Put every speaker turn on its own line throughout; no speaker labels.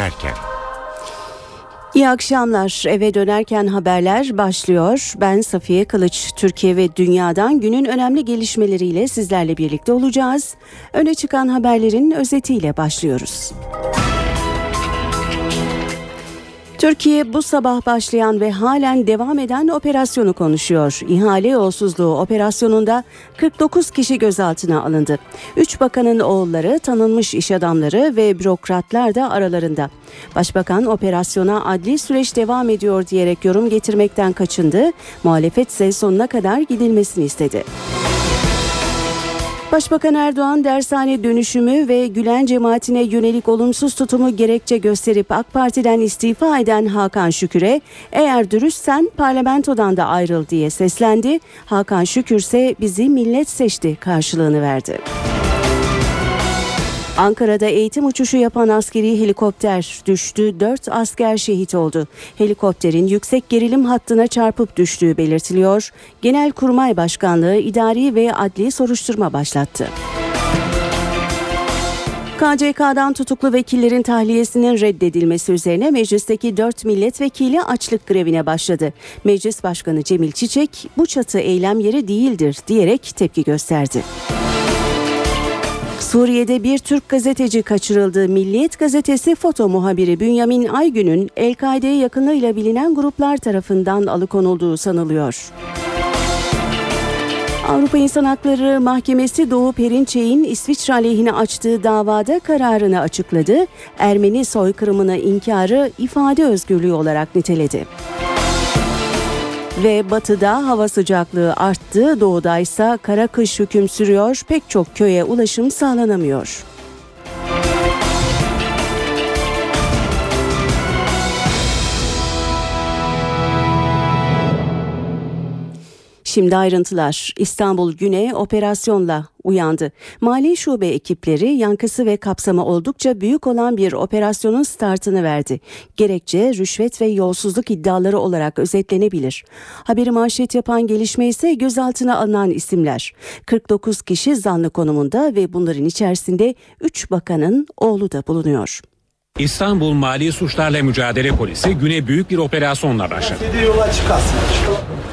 dönerken.
İyi akşamlar. Eve dönerken haberler başlıyor. Ben Safiye Kılıç. Türkiye ve dünyadan günün önemli gelişmeleriyle sizlerle birlikte olacağız. Öne çıkan haberlerin özetiyle başlıyoruz. Türkiye bu sabah başlayan ve halen devam eden operasyonu konuşuyor. İhale yolsuzluğu operasyonunda 49 kişi gözaltına alındı. 3 bakanın oğulları, tanınmış iş adamları ve bürokratlar da aralarında. Başbakan operasyona adli süreç devam ediyor diyerek yorum getirmekten kaçındı. Muhalefet ise sonuna kadar gidilmesini istedi. Başbakan Erdoğan dershane dönüşümü ve Gülen cemaatine yönelik olumsuz tutumu gerekçe gösterip AK Parti'den istifa eden Hakan Şükür'e eğer dürüstsen parlamentodan da ayrıl diye seslendi. Hakan Şükür ise bizi millet seçti karşılığını verdi. Ankara'da eğitim uçuşu yapan askeri helikopter düştü. Dört asker şehit oldu. Helikopterin yüksek gerilim hattına çarpıp düştüğü belirtiliyor. Genelkurmay Başkanlığı idari ve adli soruşturma başlattı. KCK'dan tutuklu vekillerin tahliyesinin reddedilmesi üzerine meclisteki 4 milletvekili açlık grevine başladı. Meclis Başkanı Cemil Çiçek bu çatı eylem yeri değildir diyerek tepki gösterdi. Suriye'de bir Türk gazeteci kaçırıldı. Milliyet gazetesi foto muhabiri Bünyamin Aygün'ün El-Kaide'ye yakınlığıyla bilinen gruplar tarafından alıkonulduğu sanılıyor. Avrupa İnsan Hakları Mahkemesi Doğu Perinçek'in İsviçre aleyhine açtığı davada kararını açıkladı. Ermeni soykırımını inkarı ifade özgürlüğü olarak niteledi. Ve batıda hava sıcaklığı arttı, doğuda ise kara kış hüküm sürüyor, pek çok köye ulaşım sağlanamıyor. Şimdi ayrıntılar. İstanbul Güney operasyonla uyandı. Mali şube ekipleri yankısı ve kapsamı oldukça büyük olan bir operasyonun startını verdi. Gerekçe rüşvet ve yolsuzluk iddiaları olarak özetlenebilir. Haberi manşet yapan gelişme ise gözaltına alınan isimler. 49 kişi zanlı konumunda ve bunların içerisinde 3 bakanın oğlu da bulunuyor.
İstanbul Mali Suçlarla Mücadele Polisi güne büyük bir operasyonla başladı.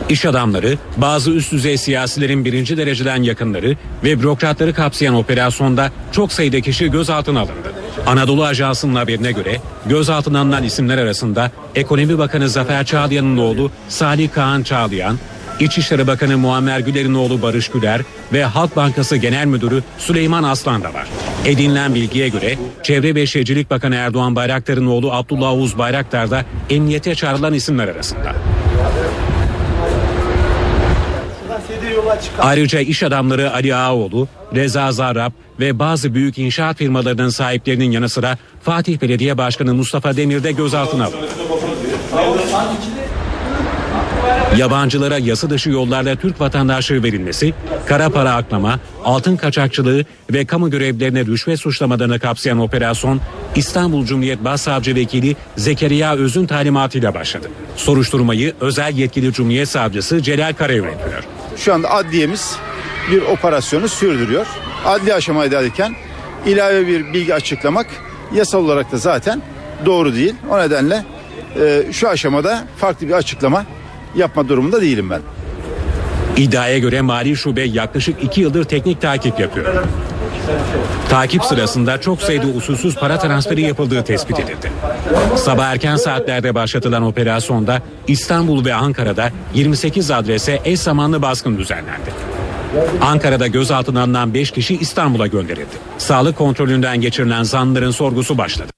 İş adamları, bazı üst düzey siyasilerin birinci dereceden yakınları ve bürokratları kapsayan operasyonda çok sayıda kişi gözaltına alındı. Anadolu Ajansı'nın haberine göre gözaltına alınan isimler arasında Ekonomi Bakanı Zafer Çağlayan'ın oğlu Salih Kaan Çağlayan, İçişleri Bakanı Muammer Güler'in oğlu Barış Güler ve Halk Bankası Genel Müdürü Süleyman Aslan da var. Edinilen bilgiye göre Çevre ve Şehircilik Bakanı Erdoğan Bayraktar'ın oğlu Abdullah Oğuz Bayraktar da emniyete çağrılan isimler arasında. Ayrıca iş adamları Ali Ağaoğlu, Reza Zarrab ve bazı büyük inşaat firmalarının sahiplerinin yanı sıra Fatih Belediye Başkanı Mustafa Demir de gözaltına alındı. Yabancılara yasa dışı yollarla Türk vatandaşlığı verilmesi, kara para aklama, altın kaçakçılığı ve kamu görevlerine rüşvet suçlamalarını kapsayan operasyon İstanbul Cumhuriyet Başsavcı Vekili Zekeriya Öz'ün talimatıyla başladı. Soruşturmayı özel yetkili Cumhuriyet Savcısı Celal Kara yönetiyor.
Şu anda adliyemiz bir operasyonu sürdürüyor. Adli aşamadayken ilave bir bilgi açıklamak yasal olarak da zaten doğru değil. O nedenle e, şu aşamada farklı bir açıklama yapma durumunda değilim ben.
İddiaya göre Mali Şube yaklaşık iki yıldır teknik takip yapıyor. Takip sırasında çok sayıda usulsüz para transferi yapıldığı tespit edildi. Sabah erken saatlerde başlatılan operasyonda İstanbul ve Ankara'da 28 adrese eş zamanlı baskın düzenlendi. Ankara'da gözaltına alınan 5 kişi İstanbul'a gönderildi. Sağlık kontrolünden geçirilen zanlıların sorgusu başladı.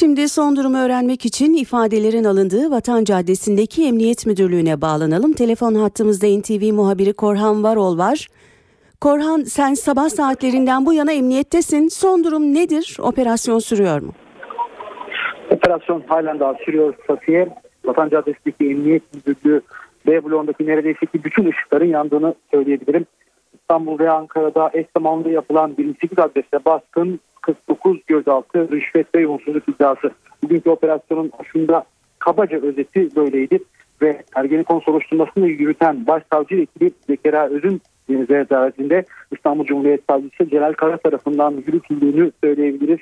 Şimdi son durumu öğrenmek için ifadelerin alındığı Vatan Caddesi'ndeki Emniyet Müdürlüğü'ne bağlanalım. Telefon hattımızda NTV muhabiri Korhan Varol var. Korhan sen sabah saatlerinden bu yana emniyettesin. Son durum nedir? Operasyon sürüyor mu?
Operasyon halen daha sürüyor Safiye. Vatan Caddesi'ndeki Emniyet Müdürlüğü B bloğundaki neredeyse ki bütün ışıkların yandığını söyleyebilirim. İstanbul ve Ankara'da eş zamanlı yapılan 28 adreste baskın 49 gözaltı rüşvet ve yolsuzluk iddiası. Bugünkü operasyonun aslında kabaca özeti böyleydi ve Ergenekon soruşturmasını yürüten başsavcı ekibi Zekeriya Öz'ün ziyaretinde İstanbul Cumhuriyet Savcısı Celal Kara tarafından yürütüldüğünü söyleyebiliriz.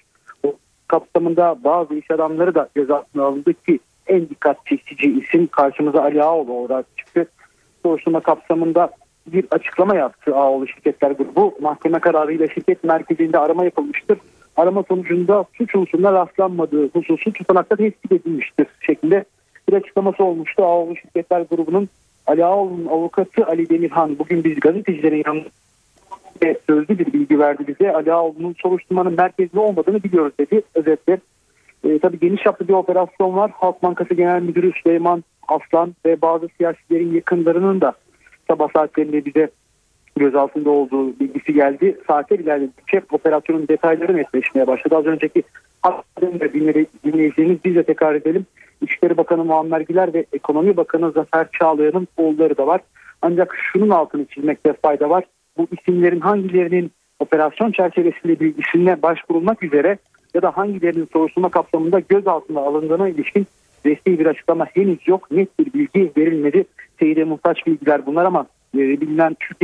kapsamında bazı iş adamları da gözaltına alındı ki en dikkat çekici isim karşımıza Ali Ağoğlu olarak çıktı. Soruşturma kapsamında bir açıklama yaptı Ağoğlu Şirketler Grubu. Mahkeme kararıyla şirket merkezinde arama yapılmıştır. Arama sonucunda suç unsuruna rastlanmadığı hususu tutanakta tespit edilmiştir şeklinde bir açıklaması olmuştu. Ağoğlu Şirketler Grubu'nun Ali Ağoğlu'nun avukatı Ali Demirhan bugün biz gazetecilerin yanında sözlü bir bilgi verdi bize. Ali Ağoğlu'nun soruşturmanın merkezinde olmadığını biliyoruz dedi özetle. E, tabii geniş çaplı bir operasyon var. Halk Bankası Genel Müdürü Süleyman Aslan ve bazı siyasilerin yakınlarının da sabah saatlerinde bize gözaltında olduğu bilgisi geldi. Saatler ilerledikçe operasyonun detayları netleşmeye başladı. Az önceki hakkında dinleyicileriniz biz de tekrar edelim. İçişleri Bakanı Muammer Güler ve Ekonomi Bakanı Zafer Çağlayan'ın oğulları da var. Ancak şunun altını çizmekte fayda var. Bu isimlerin hangilerinin operasyon çerçevesinde bilgisine başvurulmak üzere ya da hangilerinin soruşturma kapsamında gözaltına alındığına ilişkin resmi bir açıklama henüz yok. Net bir bilgi verilmedi. Teyide muhtaç bilgiler bunlar ama e, bilinen şu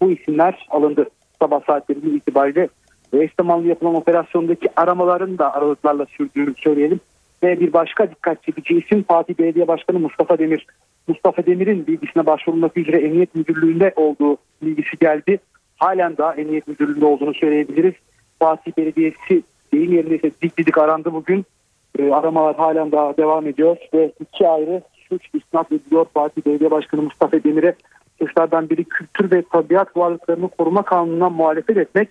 bu isimler alındı sabah saatlerinde itibariyle. Eş yapılan operasyondaki aramaların da aralıklarla sürdüğünü söyleyelim. Ve bir başka dikkat çekici isim Fatih Belediye Başkanı Mustafa Demir. Mustafa Demir'in bilgisine başvurulmak üzere Emniyet Müdürlüğü'nde olduğu bilgisi geldi. Halen daha Emniyet Müdürlüğü'nde olduğunu söyleyebiliriz. Fatih Belediyesi deyim yerinde ise dik didik arandı bugün. E, aramalar halen daha devam ediyor ve iki ayrı suç isnat ediliyor Fatih Belediye Başkanı Mustafa Demir'e. Suçlardan biri kültür ve tabiat varlıklarını koruma kanununa muhalefet etmek.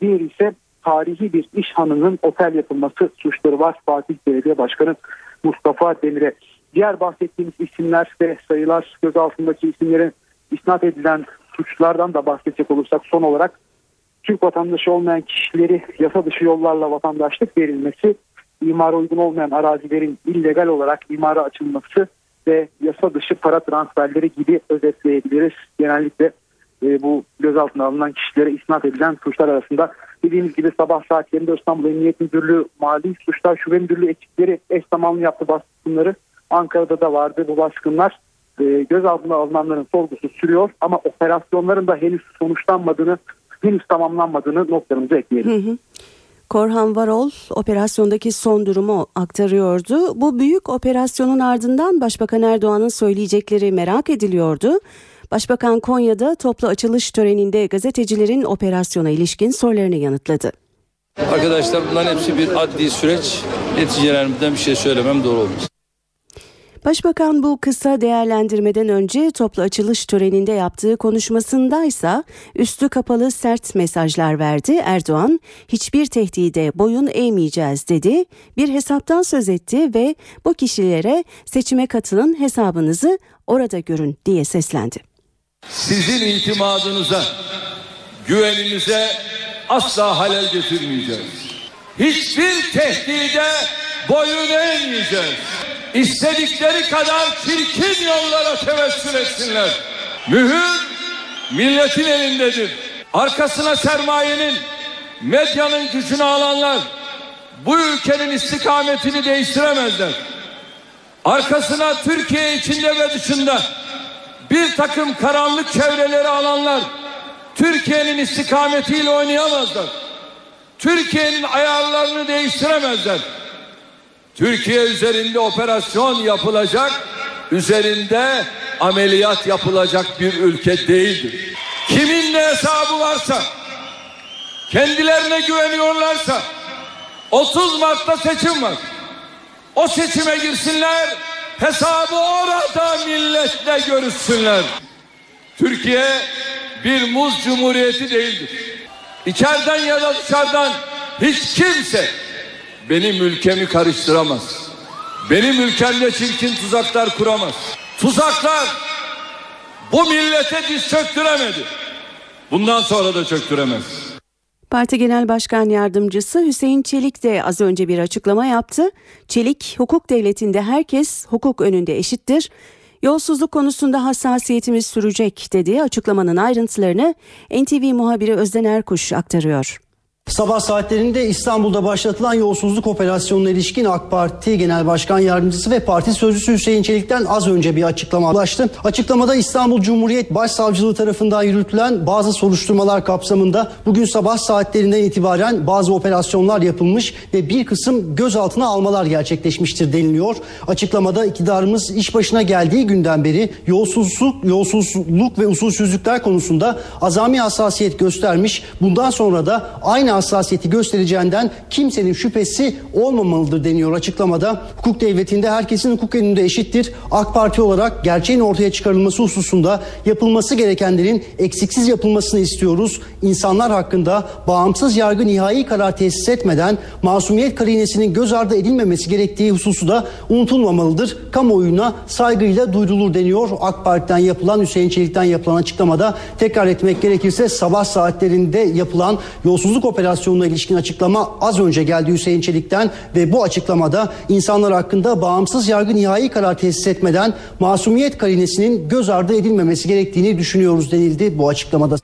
Diğeri ise tarihi bir iş hanının otel yapılması suçları var Fatih Belediye Başkanı Mustafa Demir'e. Diğer bahsettiğimiz isimler ve sayılar gözaltındaki isimlerin isnat edilen suçlardan da bahsedecek olursak son olarak Türk vatandaşı olmayan kişileri yasa dışı yollarla vatandaşlık verilmesi, imara uygun olmayan arazilerin illegal olarak imara açılması ve yasa dışı para transferleri gibi özetleyebiliriz. Genellikle e, bu gözaltına alınan kişilere isnat edilen suçlar arasında dediğimiz gibi sabah saatlerinde İstanbul Emniyet Müdürlüğü Mali Suçlar Şube Müdürlüğü ekipleri eş zamanlı yaptı baskınları. Ankara'da da vardı bu baskınlar. E, gözaltına alınanların sorgusu sürüyor ama operasyonların da henüz sonuçlanmadığını henüz tamamlanmadığını notlarımıza ekleyelim. Hı hı.
Korhan Varol operasyondaki son durumu aktarıyordu. Bu büyük operasyonun ardından Başbakan Erdoğan'ın söyleyecekleri merak ediliyordu. Başbakan Konya'da toplu açılış töreninde gazetecilerin operasyona ilişkin sorularını yanıtladı.
Arkadaşlar bunların hepsi bir adli süreç. Neticelerimizden bir şey söylemem doğru olmaz.
Başbakan bu kısa değerlendirmeden önce toplu açılış töreninde yaptığı konuşmasında ise üstü kapalı sert mesajlar verdi. Erdoğan hiçbir tehdide boyun eğmeyeceğiz dedi. Bir hesaptan söz etti ve bu kişilere seçime katılın hesabınızı orada görün diye seslendi.
Sizin itimadınıza, güveninize asla halel getirmeyeceğiz. Hiçbir tehdide boyun eğmeyeceğiz. İstedikleri kadar çirkin yollara tevessül etsinler. Mühür milletin elindedir. Arkasına sermayenin, medyanın gücünü alanlar bu ülkenin istikametini değiştiremezler. Arkasına Türkiye içinde ve dışında bir takım karanlık çevreleri alanlar Türkiye'nin istikametiyle oynayamazlar. Türkiye'nin ayarlarını değiştiremezler. Türkiye üzerinde operasyon yapılacak, üzerinde ameliyat yapılacak bir ülke değildir. Kimin ne hesabı varsa, kendilerine güveniyorlarsa 30 Mart'ta seçim var. O seçime girsinler, hesabı orada milletle görüşsünler. Türkiye bir muz cumhuriyeti değildir. İçeriden ya da dışarıdan hiç kimse benim ülkemi karıştıramaz. Benim ülkemde çirkin tuzaklar kuramaz. Tuzaklar bu millete diz çöktüremedi. Bundan sonra da çöktüremez.
Parti Genel Başkan Yardımcısı Hüseyin Çelik de az önce bir açıklama yaptı. Çelik, hukuk devletinde herkes hukuk önünde eşittir. Yolsuzluk konusunda hassasiyetimiz sürecek dediği açıklamanın ayrıntılarını NTV muhabiri Özden Erkuş aktarıyor.
Sabah saatlerinde İstanbul'da başlatılan yolsuzluk operasyonuna ilişkin AK Parti Genel Başkan Yardımcısı ve Parti Sözcüsü Hüseyin Çelik'ten az önce bir açıklama ulaştı. Açıklamada İstanbul Cumhuriyet Başsavcılığı tarafından yürütülen bazı soruşturmalar kapsamında bugün sabah saatlerinden itibaren bazı operasyonlar yapılmış ve bir kısım gözaltına almalar gerçekleşmiştir deniliyor. Açıklamada iktidarımız iş başına geldiği günden beri yolsuzluk, yolsuzluk ve usulsüzlükler konusunda azami hassasiyet göstermiş. Bundan sonra da aynı hassasiyeti göstereceğinden kimsenin şüphesi olmamalıdır deniyor açıklamada. Hukuk devletinde herkesin hukuk önünde eşittir. AK Parti olarak gerçeğin ortaya çıkarılması hususunda yapılması gerekenlerin eksiksiz yapılmasını istiyoruz. İnsanlar hakkında bağımsız yargı nihai karar tesis etmeden masumiyet karinesinin göz ardı edilmemesi gerektiği hususu da unutulmamalıdır. Kamuoyuna saygıyla duyurulur deniyor. AK Parti'den yapılan Hüseyin Çelik'ten yapılan açıklamada tekrar etmek gerekirse sabah saatlerinde yapılan yolsuzluk operasyonuna ilişkin açıklama az önce geldi Hüseyin Çelik'ten ve bu açıklamada insanlar hakkında bağımsız yargı nihai karar tesis etmeden masumiyet karinesinin göz ardı edilmemesi gerektiğini düşünüyoruz denildi bu açıklamada.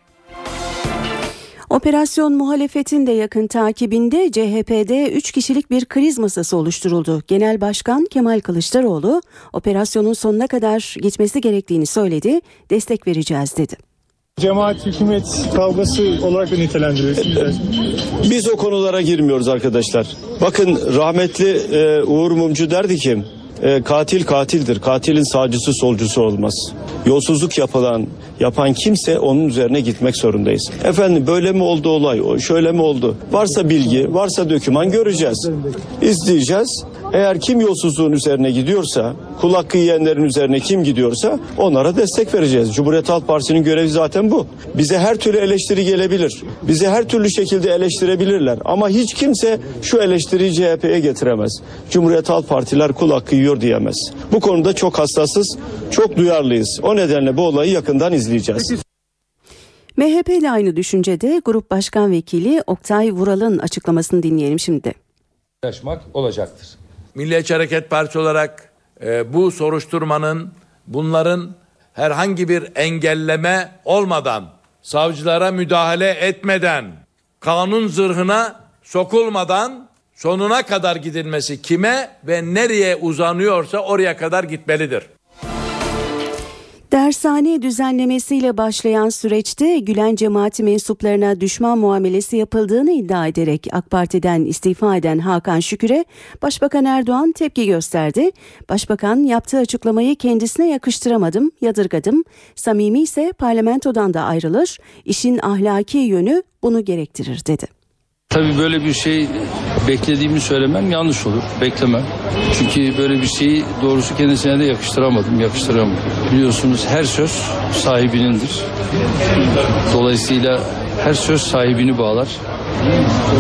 Operasyon muhalefetin de yakın takibinde CHP'de 3 kişilik bir kriz masası oluşturuldu. Genel Başkan Kemal Kılıçdaroğlu operasyonun sonuna kadar gitmesi gerektiğini söyledi, destek vereceğiz dedi.
Cemaat hükümet kavgası olarak da nitelendiriyoruz.
Biz o konulara girmiyoruz arkadaşlar. Bakın rahmetli e, Uğur Mumcu derdi ki e, katil katildir. Katilin sağcısı solcusu olmaz. Yolsuzluk yapılan yapan kimse onun üzerine gitmek zorundayız. Efendim böyle mi oldu olay? Şöyle mi oldu? Varsa bilgi, varsa döküman göreceğiz. İzleyeceğiz. Eğer kim yolsuzluğun üzerine gidiyorsa, kul hakkı yiyenlerin üzerine kim gidiyorsa onlara destek vereceğiz. Cumhuriyet Halk Partisi'nin görevi zaten bu. Bize her türlü eleştiri gelebilir. Bizi her türlü şekilde eleştirebilirler. Ama hiç kimse şu eleştiriyi CHP'ye getiremez. Cumhuriyet Halk Partiler kul hakkı yiyor diyemez. Bu konuda çok hassasız, çok duyarlıyız. O nedenle bu olayı yakından izleyeceğiz.
MHP ile aynı düşüncede Grup Başkan Vekili Oktay Vural'ın açıklamasını dinleyelim şimdi.
Yaşmak olacaktır.
Milliyetçi Hareket Partisi olarak e, bu soruşturmanın bunların herhangi bir engelleme olmadan, savcılara müdahale etmeden, kanun zırhına sokulmadan sonuna kadar gidilmesi kime ve nereye uzanıyorsa oraya kadar gitmelidir.
Dershane düzenlemesiyle başlayan süreçte Gülen cemaati mensuplarına düşman muamelesi yapıldığını iddia ederek AK Parti'den istifa eden Hakan Şükür'e Başbakan Erdoğan tepki gösterdi. Başbakan yaptığı açıklamayı kendisine yakıştıramadım, yadırgadım. Samimi ise parlamentodan da ayrılır. İşin ahlaki yönü bunu gerektirir dedi.
Tabii böyle bir şey beklediğimi söylemem yanlış olur. Beklemem. Çünkü böyle bir şeyi doğrusu kendisine de yakıştıramadım, yakıştıramadım. Biliyorsunuz her söz sahibinindir. Dolayısıyla her söz sahibini bağlar.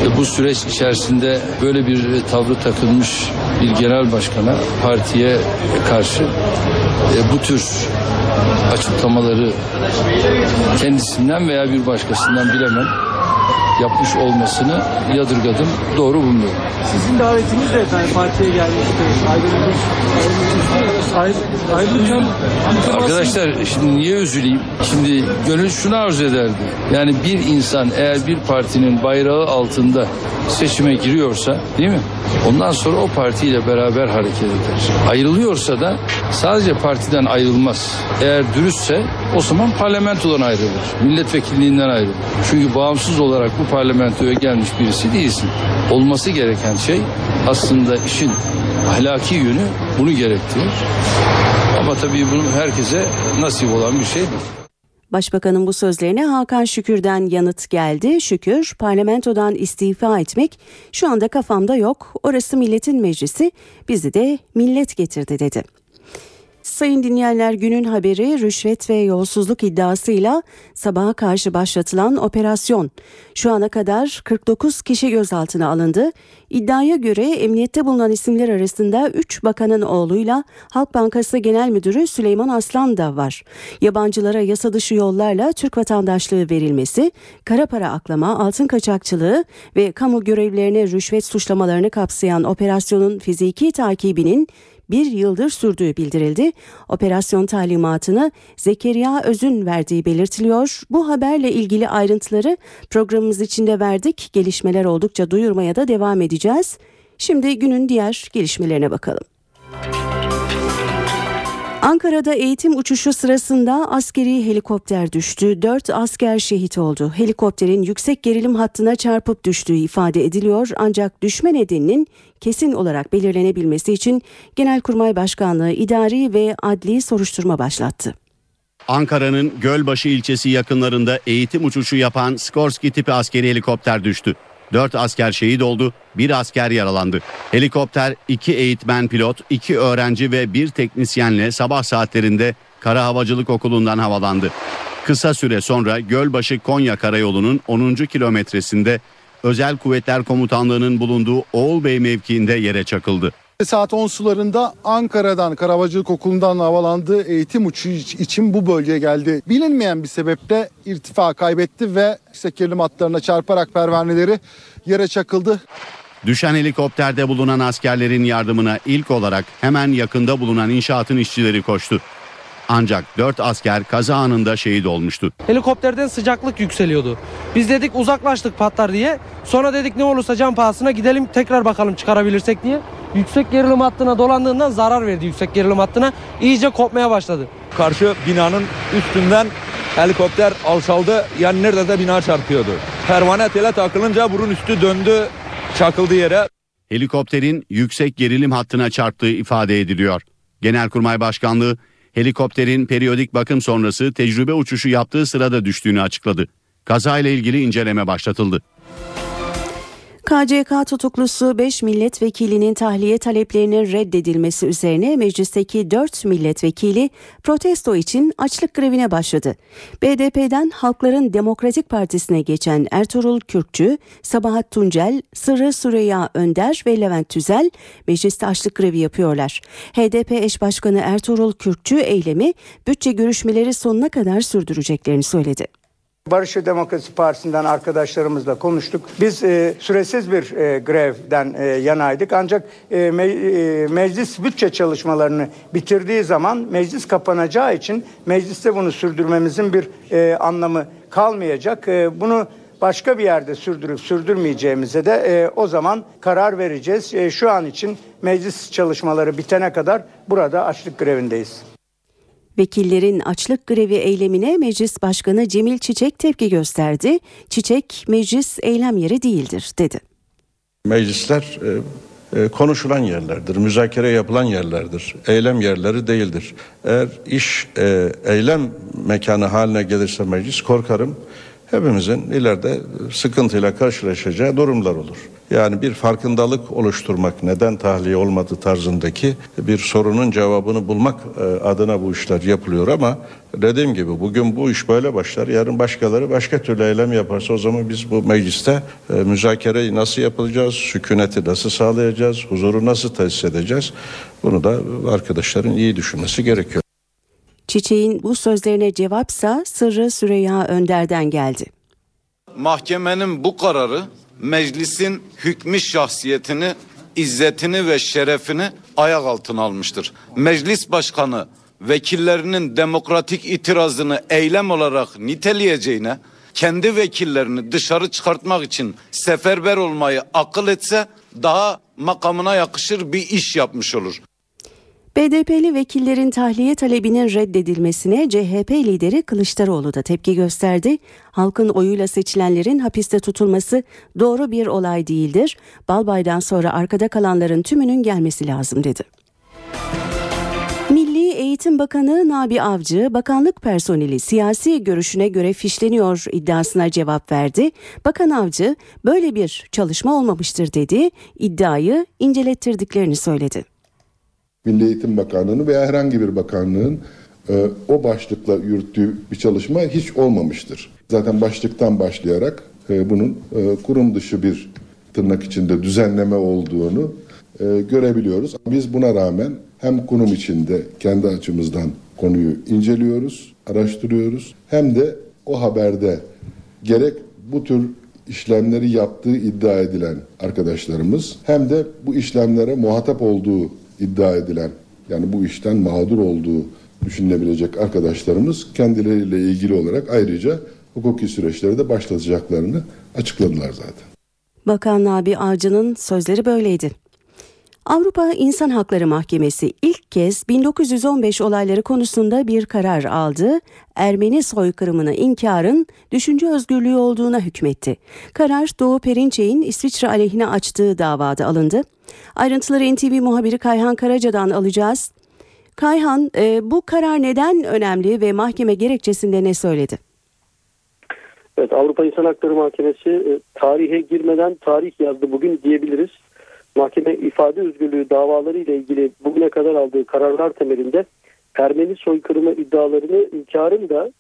Ve bu süreç içerisinde böyle bir tavrı takılmış bir genel başkana, partiye karşı e, bu tür açıklamaları kendisinden veya bir başkasından bilemem yapmış olmasını yadırgadım. Doğru bulmuyorum.
Sizin davetinizle efendim partiye gelmişti. Ayrılmış. Ayrılırken
Arkadaşlar şimdi niye üzüleyim? Şimdi gönül şunu arzu ederdi. Yani bir insan eğer bir partinin bayrağı altında seçime giriyorsa değil mi? Ondan sonra o partiyle beraber hareket eder. Ayrılıyorsa da sadece partiden ayrılmaz. Eğer dürüstse o zaman parlamentodan ayrılır. Milletvekilliğinden ayrılır. Çünkü bağımsız olarak bu parlamentoya gelmiş birisi değilsin. Olması gereken şey aslında işin ahlaki yönü bunu gerektirir. Ama tabii bunu herkese nasip olan bir şey değil.
Başbakanın bu sözlerine Hakan Şükür'den yanıt geldi. Şükür, parlamentodan istifa etmek şu anda kafamda yok. Orası milletin meclisi, bizi de millet getirdi dedi. Sayın dinleyenler günün haberi rüşvet ve yolsuzluk iddiasıyla sabaha karşı başlatılan operasyon. Şu ana kadar 49 kişi gözaltına alındı. İddiaya göre emniyette bulunan isimler arasında 3 bakanın oğluyla Halk Bankası Genel Müdürü Süleyman Aslan da var. Yabancılara yasa dışı yollarla Türk vatandaşlığı verilmesi, kara para aklama, altın kaçakçılığı ve kamu görevlilerine rüşvet suçlamalarını kapsayan operasyonun fiziki takibinin bir yıldır sürdüğü bildirildi. Operasyon talimatını Zekeriya Öz'ün verdiği belirtiliyor. Bu haberle ilgili ayrıntıları programımız içinde verdik. Gelişmeler oldukça duyurmaya da devam edeceğiz. Şimdi günün diğer gelişmelerine bakalım. Ankara'da eğitim uçuşu sırasında askeri helikopter düştü. Dört asker şehit oldu. Helikopterin yüksek gerilim hattına çarpıp düştüğü ifade ediliyor. Ancak düşme nedeninin kesin olarak belirlenebilmesi için Genelkurmay Başkanlığı idari ve adli soruşturma başlattı.
Ankara'nın Gölbaşı ilçesi yakınlarında eğitim uçuşu yapan Skorsky tipi askeri helikopter düştü. 4 asker şehit oldu, bir asker yaralandı. Helikopter 2 eğitmen pilot, 2 öğrenci ve bir teknisyenle sabah saatlerinde Kara Havacılık Okulu'ndan havalandı. Kısa süre sonra Gölbaşı Konya Karayolu'nun 10. kilometresinde Özel Kuvvetler Komutanlığı'nın bulunduğu Oğulbey mevkiinde yere çakıldı.
Saat 10 sularında Ankara'dan Karavacılık Okulu'ndan havalandığı eğitim uçuşu için bu bölgeye geldi. Bilinmeyen bir sebeple irtifa kaybetti ve yüksek gerilim hatlarına çarparak pervaneleri yere çakıldı.
Düşen helikopterde bulunan askerlerin yardımına ilk olarak hemen yakında bulunan inşaatın işçileri koştu. Ancak 4 asker kaza anında şehit olmuştu.
Helikopterden sıcaklık yükseliyordu. Biz dedik uzaklaştık patlar diye. Sonra dedik ne olursa can pahasına gidelim tekrar bakalım çıkarabilirsek diye. Yüksek gerilim hattına dolandığından zarar verdi yüksek gerilim hattına. İyice kopmaya başladı.
Karşı binanın üstünden helikopter alçaldı. Yani neredeyse bina çarpıyordu. Pervane tele takılınca burun üstü döndü çakıldı yere.
Helikopterin yüksek gerilim hattına çarptığı ifade ediliyor. Genelkurmay Başkanlığı helikopterin periyodik bakım sonrası tecrübe uçuşu yaptığı sırada düştüğünü açıkladı. Kazayla ilgili inceleme başlatıldı.
KCK tutuklusu 5 milletvekilinin tahliye taleplerinin reddedilmesi üzerine meclisteki 4 milletvekili protesto için açlık grevine başladı. BDP'den Halkların Demokratik Partisi'ne geçen Ertuğrul Kürkçü, Sabahat Tuncel, Sırrı Süreyya Önder ve Levent Tüzel mecliste açlık grevi yapıyorlar. HDP eş başkanı Ertuğrul Kürkçü eylemi bütçe görüşmeleri sonuna kadar sürdüreceklerini söyledi.
Barış ve Demokrasi Partisi'nden arkadaşlarımızla konuştuk. Biz e, süresiz bir e, grevden e, yanaydık. Ancak e, me, e, meclis bütçe çalışmalarını bitirdiği zaman meclis kapanacağı için mecliste bunu sürdürmemizin bir e, anlamı kalmayacak. E, bunu başka bir yerde sürdürüp sürdürmeyeceğimize de e, o zaman karar vereceğiz. E, şu an için meclis çalışmaları bitene kadar burada açlık grevindeyiz.
Vekillerin açlık grevi eylemine Meclis Başkanı Cemil Çiçek tepki gösterdi. Çiçek, meclis eylem yeri değildir dedi.
Meclisler e, e, konuşulan yerlerdir, müzakere yapılan yerlerdir, eylem yerleri değildir. Eğer iş e, eylem mekanı haline gelirse meclis korkarım hepimizin ileride sıkıntıyla karşılaşacağı durumlar olur. Yani bir farkındalık oluşturmak neden tahliye olmadı tarzındaki bir sorunun cevabını bulmak e, adına bu işler yapılıyor ama dediğim gibi bugün bu iş böyle başlar. Yarın başkaları başka türlü eylem yaparsa o zaman biz bu mecliste e, müzakereyi nasıl yapacağız, sükuneti nasıl sağlayacağız, huzuru nasıl tesis edeceğiz? Bunu da arkadaşların iyi düşünmesi gerekiyor.
Çiçek'in bu sözlerine cevapsa Sırrı Süreyya Önder'den geldi.
Mahkemenin bu kararı meclisin hükmü şahsiyetini, izzetini ve şerefini ayak altına almıştır. Meclis başkanı vekillerinin demokratik itirazını eylem olarak niteleyeceğine kendi vekillerini dışarı çıkartmak için seferber olmayı akıl etse daha makamına yakışır bir iş yapmış olur.
BDP'li vekillerin tahliye talebinin reddedilmesine CHP lideri Kılıçdaroğlu da tepki gösterdi. Halkın oyuyla seçilenlerin hapiste tutulması doğru bir olay değildir. Balbay'dan sonra arkada kalanların tümünün gelmesi lazım dedi. Milli Eğitim Bakanı Nabi Avcı, bakanlık personeli siyasi görüşüne göre fişleniyor iddiasına cevap verdi. Bakan Avcı, böyle bir çalışma olmamıştır dedi, iddiayı incelettirdiklerini söyledi.
Milli Eğitim Bakanlığı'nın veya herhangi bir bakanlığın e, o başlıkla yürüttüğü bir çalışma hiç olmamıştır. Zaten başlıktan başlayarak e, bunun e, kurum dışı bir tırnak içinde düzenleme olduğunu e, görebiliyoruz. Biz buna rağmen hem kurum içinde kendi açımızdan konuyu inceliyoruz, araştırıyoruz. Hem de o haberde gerek bu tür işlemleri yaptığı iddia edilen arkadaşlarımız hem de bu işlemlere muhatap olduğu iddia edilen yani bu işten mağdur olduğu düşünülebilecek arkadaşlarımız kendileriyle ilgili olarak ayrıca hukuki süreçleri de başlatacaklarını açıkladılar zaten.
Bakan Nabi Avcı'nın sözleri böyleydi. Avrupa İnsan Hakları Mahkemesi ilk kez 1915 olayları konusunda bir karar aldı. Ermeni soykırımını inkarın düşünce özgürlüğü olduğuna hükmetti. Karar Doğu Perinçek'in İsviçre aleyhine açtığı davada alındı. Ayrıntıları NTV muhabiri Kayhan Karaca'dan alacağız. Kayhan e, bu karar neden önemli ve mahkeme gerekçesinde ne söyledi?
Evet Avrupa İnsan Hakları Mahkemesi e, tarihe girmeden tarih yazdı bugün diyebiliriz. Mahkeme ifade özgürlüğü davaları ile ilgili bugüne kadar aldığı kararlar temelinde Ermeni soykırımı iddialarını inkarın da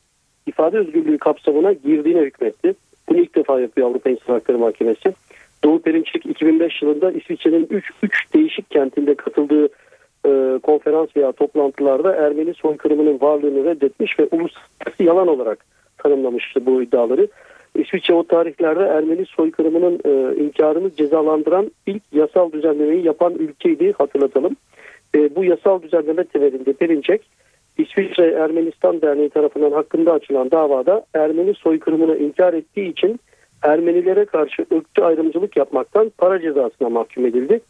ifade özgürlüğü kapsamına girdiğine hükmetti. Bunu ilk defa yapıyor Avrupa İnsan Hakları Mahkemesi. Doğu Perinçek 2005 yılında İsviçre'nin 3, 3 değişik kentinde katıldığı e, konferans veya toplantılarda Ermeni soykırımının varlığını reddetmiş ve uluslararası yalan olarak tanımlamıştı bu iddiaları. İsviçre o tarihlerde Ermeni soykırımının e, inkarını cezalandıran ilk yasal düzenlemeyi yapan ülkeydi hatırlatalım. E, bu yasal düzenleme temelinde Perinçek İsviçre Ermenistan Derneği tarafından hakkında açılan davada Ermeni soykırımını inkar ettiği için Ermenilere karşı ırkçı ayrımcılık yapmaktan para cezasına mahkum edildi.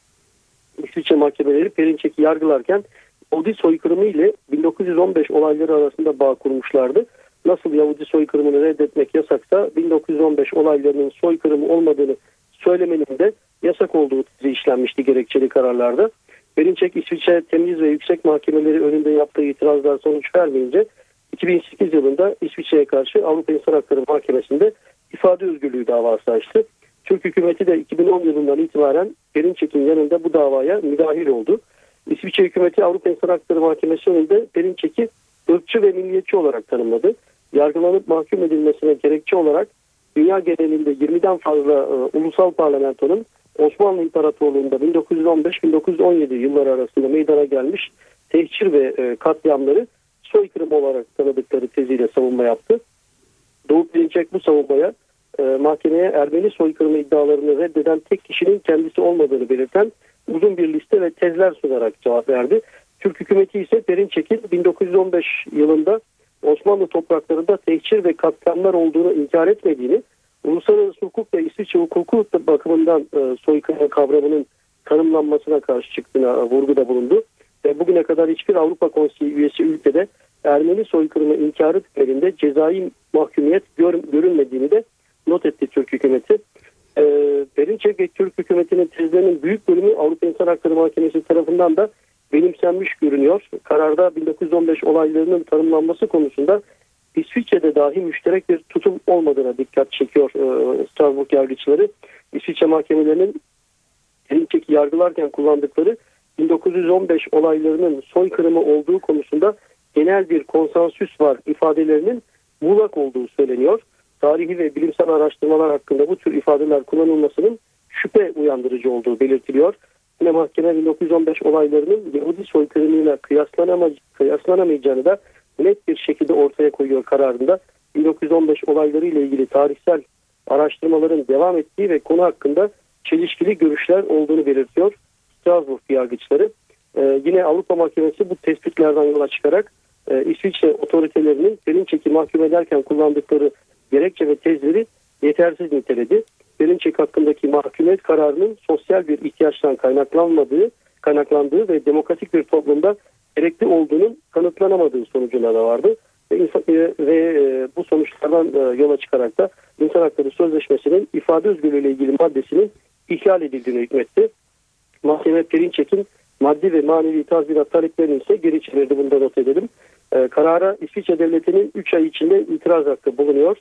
İsviçre mahkemeleri Perinçek'i yargılarken Yahudi soykırımı ile 1915 olayları arasında bağ kurmuşlardı. Nasıl Yahudi soykırımını reddetmek yasaksa 1915 olaylarının soykırımı olmadığını söylemenin de yasak olduğu işlenmişti gerekçeli kararlarda. Perinçek İsviçre Temiz ve Yüksek Mahkemeleri önünde yaptığı itirazlar sonuç vermeyince 2008 yılında İsviçre'ye karşı Avrupa İnsan Hakları Mahkemesi'nde ifade özgürlüğü davası açtı. Türk hükümeti de 2010 yılından itibaren Perinçek'in yanında bu davaya müdahil oldu. İsviçre hükümeti Avrupa İnsan Hakları Mahkemesi önünde Perinçek'i ırkçı ve milliyetçi olarak tanımladı. Yargılanıp mahkum edilmesine gerekçe olarak dünya genelinde 20'den fazla e, ulusal parlamentonun Osmanlı İmparatorluğu'nda 1915-1917 yılları arasında meydana gelmiş tehcir ve e, katliamları soykırım olarak tanıdıkları teziyle savunma yaptı. Doğu Perinçek bu savunmaya e, mahkemeye Ermeni soykırımı iddialarını reddeden tek kişinin kendisi olmadığını belirten uzun bir liste ve tezler sunarak cevap verdi. Türk hükümeti ise Perinçek'in 1915 yılında Osmanlı topraklarında tehcir ve katliamlar olduğunu inkar etmediğini, uluslararası hukuk ve İsviçre hukuku bakımından e, soykırım kavramının tanımlanmasına karşı çıktığına vurguda bulundu. Ve bugüne kadar hiçbir Avrupa Konseyi üyesi ülkede Ermeni soykırımı inkarı temelinde cezai mahkumiyet gör, görünmediğini de not etti Türk hükümeti. E, Perinçek ve Türk hükümetinin tezlerinin büyük bölümü Avrupa İnsan Hakları Mahkemesi tarafından da benimsenmiş görünüyor. Kararda 1915 olaylarının tanımlanması konusunda İsviçre'de dahi müşterek bir tutum olmadığına dikkat çekiyor e, Strasbourg yargıçları. İsviçre mahkemelerinin Perinçek'i yargılarken kullandıkları 1915 olaylarının soykırımı olduğu konusunda genel bir konsensüs var ifadelerinin muğlak olduğu söyleniyor. Tarihi ve bilimsel araştırmalar hakkında bu tür ifadeler kullanılmasının şüphe uyandırıcı olduğu belirtiliyor. Yine mahkeme 1915 olaylarının Yahudi soykırımıyla kıyaslanama, kıyaslanamayacağını da net bir şekilde ortaya koyuyor kararında. 1915 olayları ile ilgili tarihsel araştırmaların devam ettiği ve konu hakkında çelişkili görüşler olduğunu belirtiyor Strasbourg yargıçları. Ee, yine Avrupa Mahkemesi bu tespitlerden yola çıkarak e, İsviçre otoritelerinin Perinçek'i mahkum ederken kullandıkları gerekçe ve tezleri yetersiz niteledi. Perinçek hakkındaki mahkumiyet kararının sosyal bir ihtiyaçtan kaynaklanmadığı, kaynaklandığı ve demokratik bir toplumda gerekli olduğunun kanıtlanamadığı sonucuna da vardı. Ve, insan, e, ve e, bu sonuçlardan e, yola çıkarak da İnsan Hakları Sözleşmesi'nin ifade özgürlüğü ile ilgili maddesinin ihlal edildiğini hükmetti. Mahkeme Perinçek'in maddi ve manevi tazminat taleplerini ise geri çevirdi. Bunu da not edelim. E, karara İsviçre Devleti'nin 3 ay içinde itiraz hakkı bulunuyor.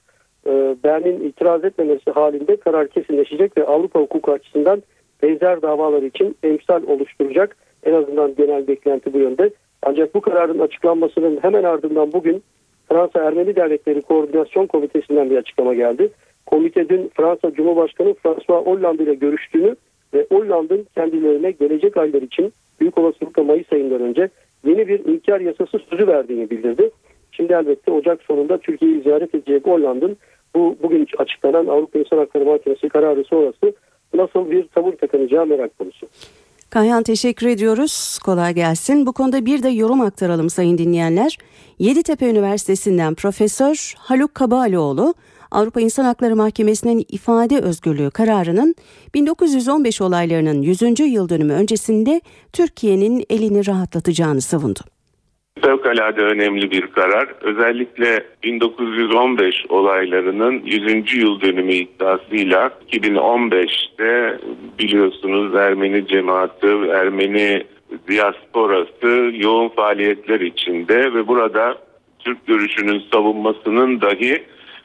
E, Berlin itiraz etmemesi halinde karar kesinleşecek ve Avrupa hukuku açısından benzer davalar için emsal oluşturacak. En azından genel beklenti bu yönde. Ancak bu kararın açıklanmasının hemen ardından bugün Fransa Ermeni Dernekleri Koordinasyon Komitesi'nden bir açıklama geldi. Komite dün Fransa Cumhurbaşkanı François Hollande ile görüştüğünü ve Hollande'ın kendilerine gelecek aylar için büyük olasılıkla Mayıs ayından önce yeni bir inkar yasası sözü verdiğini bildirdi. Şimdi elbette Ocak sonunda Türkiye'yi ziyaret edecek Hollande'ın bu bugün açıklanan Avrupa İnsan Hakları Mahkemesi kararı sonrası nasıl bir tavır takınacağı merak konusu.
Kayhan teşekkür ediyoruz. Kolay gelsin. Bu konuda bir de yorum aktaralım sayın dinleyenler. Yeditepe Üniversitesi'nden Profesör Haluk Kabalioğlu Avrupa İnsan Hakları Mahkemesi'nin ifade özgürlüğü kararının 1915 olaylarının 100. yıl dönümü öncesinde Türkiye'nin elini rahatlatacağını savundu.
Fevkalade önemli bir karar. Özellikle 1915 olaylarının 100. yıl dönümü iddiasıyla 2015'te biliyorsunuz Ermeni cemaati, Ermeni diasporası yoğun faaliyetler içinde ve burada Türk görüşünün savunmasının dahi